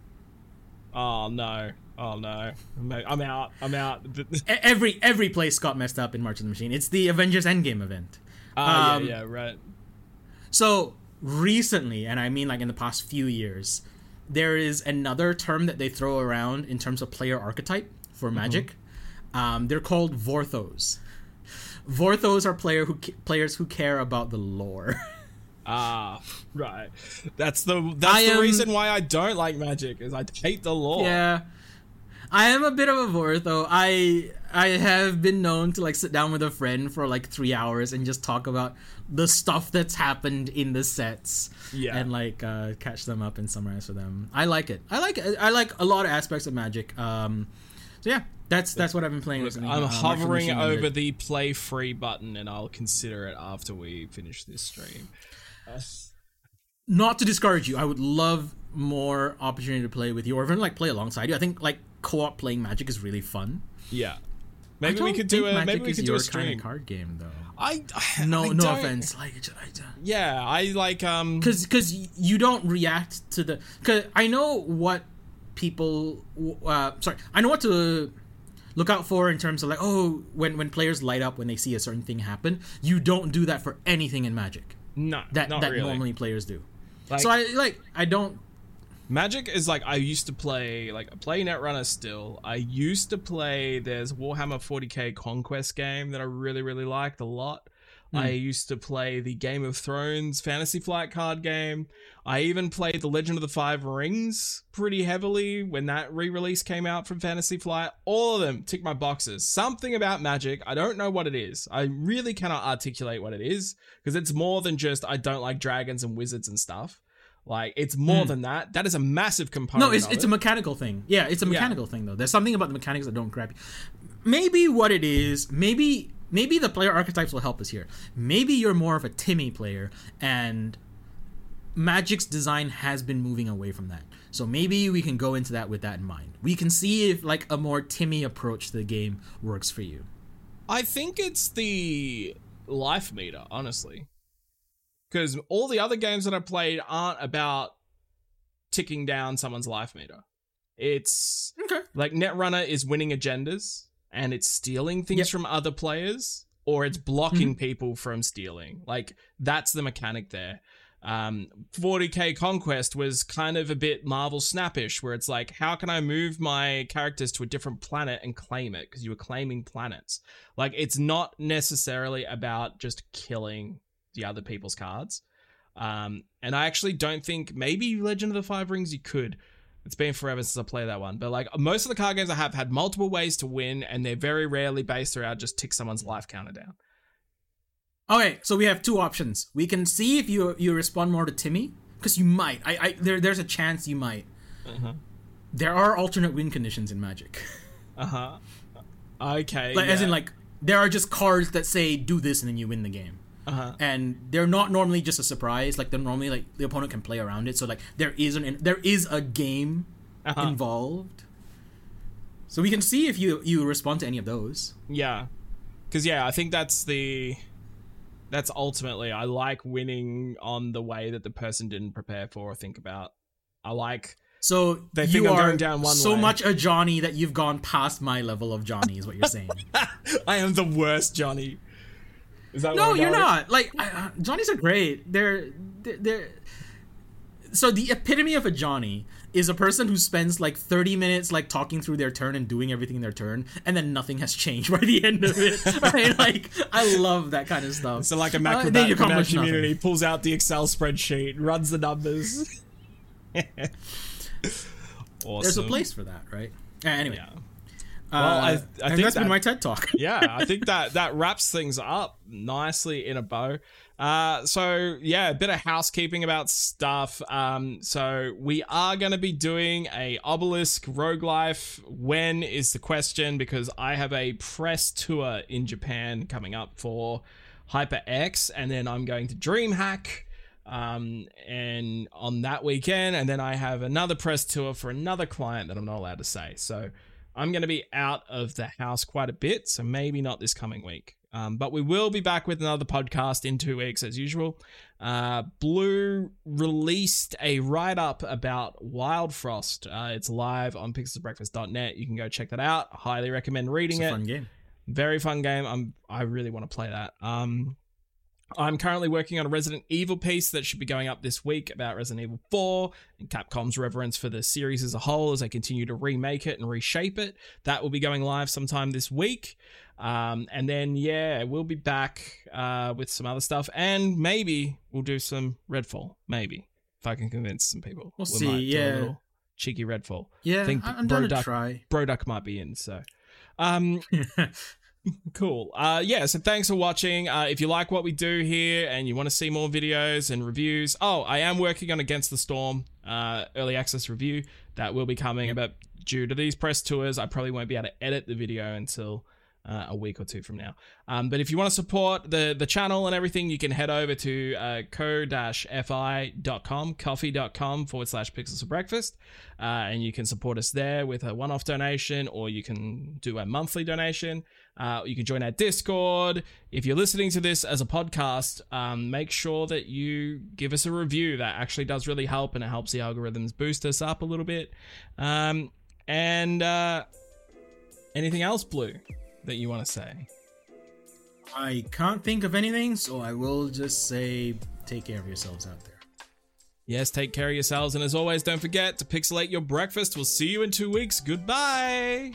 Oh no. Oh no. I'm out. I'm out. Every every place got messed up in March of the Machine. It's the Avengers Endgame event. Ah, Um, yeah, yeah, right. So recently, and I mean like in the past few years, there is another term that they throw around in terms of player archetype for Magic. Um, they're called Vorthos. Vorthos are player who ca- players who care about the lore. Ah, right. That's the that's I the am- reason why I don't like magic is I hate the lore. Yeah. I am a bit of a Vortho. I I have been known to like sit down with a friend for like three hours and just talk about the stuff that's happened in the sets. Yeah. And like uh, catch them up and summarize for them. I like it. I like it. I like a lot of aspects of Magic. Um, so yeah, that's that's what I've been playing. recently. I'm Uh, March of the hovering over the play free button and I'll consider it after we finish this stream. Uh, Not to discourage you, I would love more opportunity to play with you, or even like play alongside you. I think like co-op playing Magic is really fun. yeah. Maybe we could do a maybe Magic we is could do a stream. kind of card game though. I No, I no offense. Like, I, I, Yeah, I like um because because you don't react to the because I know what people uh sorry I know what to look out for in terms of like oh when when players light up when they see a certain thing happen you don't do that for anything in Magic no that not that really. normally players do Like- so I like I don't Magic is like I used to play like I play Netrunner still. I used to play there's Warhammer 40k Conquest game that I really really liked a lot. I hmm. used to play the Game of Thrones Fantasy Flight card game. I even played The Legend of the Five Rings pretty heavily when that re-release came out from Fantasy Flight. All of them tick my boxes. Something about Magic, I don't know what it is. I really cannot articulate what it is because it's more than just I don't like dragons and wizards and stuff. Like it's more hmm. than that. That is a massive component. no it's it's it. a mechanical thing yeah it's a mechanical thing though there's something about the mechanics that don't grab you maybe what it is maybe maybe the player archetypes will help us here maybe you're more of a timmy player and magic's design has been moving away from that So maybe we can go into that with that in mind. We can see if like a more Timmy approach to the game works for you. I think it's the life meter, honestly. Because all the other games that I played aren't about ticking down someone's life meter. It's Okay. like Netrunner is winning agendas and it's stealing things Yep. from other players or it's blocking people from stealing. Like that's the mechanic there. Um, 40k Conquest was kind of a bit Marvel snappish, where it's like, how can I move my characters to a different planet and claim it? Because you were claiming planets. Like, it's not necessarily about just killing the other people's cards. Um, and I actually don't think maybe Legend of the Five Rings you could. It's been forever since I played that one, but like most of the card games I have had multiple ways to win, and they're very rarely based around just tick someone's life counter down. Okay, so we have two options. We can see if you you respond more to Timmy because you might. I, I there there's a chance you might. Uh-huh. There are alternate win conditions in Magic. Uh huh. Okay. like as in like there are just cards that say do this and then you win the game. Uh-huh. And they're not normally just a surprise. Like they're normally like the opponent can play around it. So like there is an there is a game Uh-huh. involved. So we can see if you you respond to any of those. Yeah. Cuz yeah, I think that's the that's ultimately I like winning on the way that the person didn't prepare for or think about. I like So They you think I'm are going down one so way. much a Johnny that you've gone past my level of Johnny is what you're saying. I am the worst Johnny. Is that no, you're not. Like I, Johnnies are great. They're, they're they're so the epitome of a Johnny is a person who spends like 30 minutes like talking through their turn and doing everything in their turn and then nothing has changed by the end of it right like i love that kind of stuff So like a Uh, macro uh, community pulls out the Excel spreadsheet, runs the numbers. awesome. there's a place for that right uh, anyway Yeah. Uh, Well, I- I and think that's been my ted talk yeah, I think that that wraps things up nicely in a bow. Uh, so yeah, a bit of housekeeping about stuff. Um, so we are going to be doing a obelisk rogue life. When is the question? Because I have a press tour in Japan coming up for HyperX, and then I'm going to DreamHack. Um, and on that weekend, and then I have another press tour for another client that I'm not allowed to say. So I'm going to be out of the house quite a bit, so maybe not this coming week. Um, but we will be back with another podcast in two weeks as usual. Uh, Blue released a write up about Wildfrost. Uh, it's live on pixelsbreakfast.net. You can go check that out. Highly recommend it's reading a it fun game very fun game. I'm I really want to play that. Um, I'm currently working on a Resident Evil piece that should be going up this week about Resident Evil 4 and Capcom's reverence for the series as a whole as they continue to remake it and reshape it. That will be going live sometime this week. Um, and then yeah, we'll be back uh, with some other stuff and maybe we'll do some Redfall. Maybe if I can convince some people. We'll We see, might do a yeah. little cheeky Redfall. yeah think I- i'm down to Broduck- Broduck might be in, so. Um, cool. Uh, yeah, so thanks for watching. Uh, if you like what we do here and you want to see more videos and reviews, oh, I am working on Against the Storm uh, early access review that will be coming, but due to these press tours, I probably won't be able to edit the video until. Uh, a week or two from now. Um, but if you want to support the the channel and everything, you can head over to uh, ko-fi.com, coffee.com forward slash pixels for breakfast. Uh, and you can support us there with a one off donation, or you can do a monthly donation. Uh, you can join our Discord. If you're listening to this as a podcast, um, make sure that you give us a review. That actually does really help, and it helps the algorithms boost us up a little bit. Um, and uh, anything else, Blue, that you want to say? i can't think of anything so i will just say take care of yourselves out there Yes, take care of yourselves, and as always, don't forget to pixelate your breakfast. We'll see you in two weeks. Goodbye.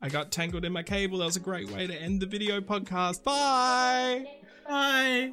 I got tangled in my cable. That was a great way to end the video podcast. Bye. bye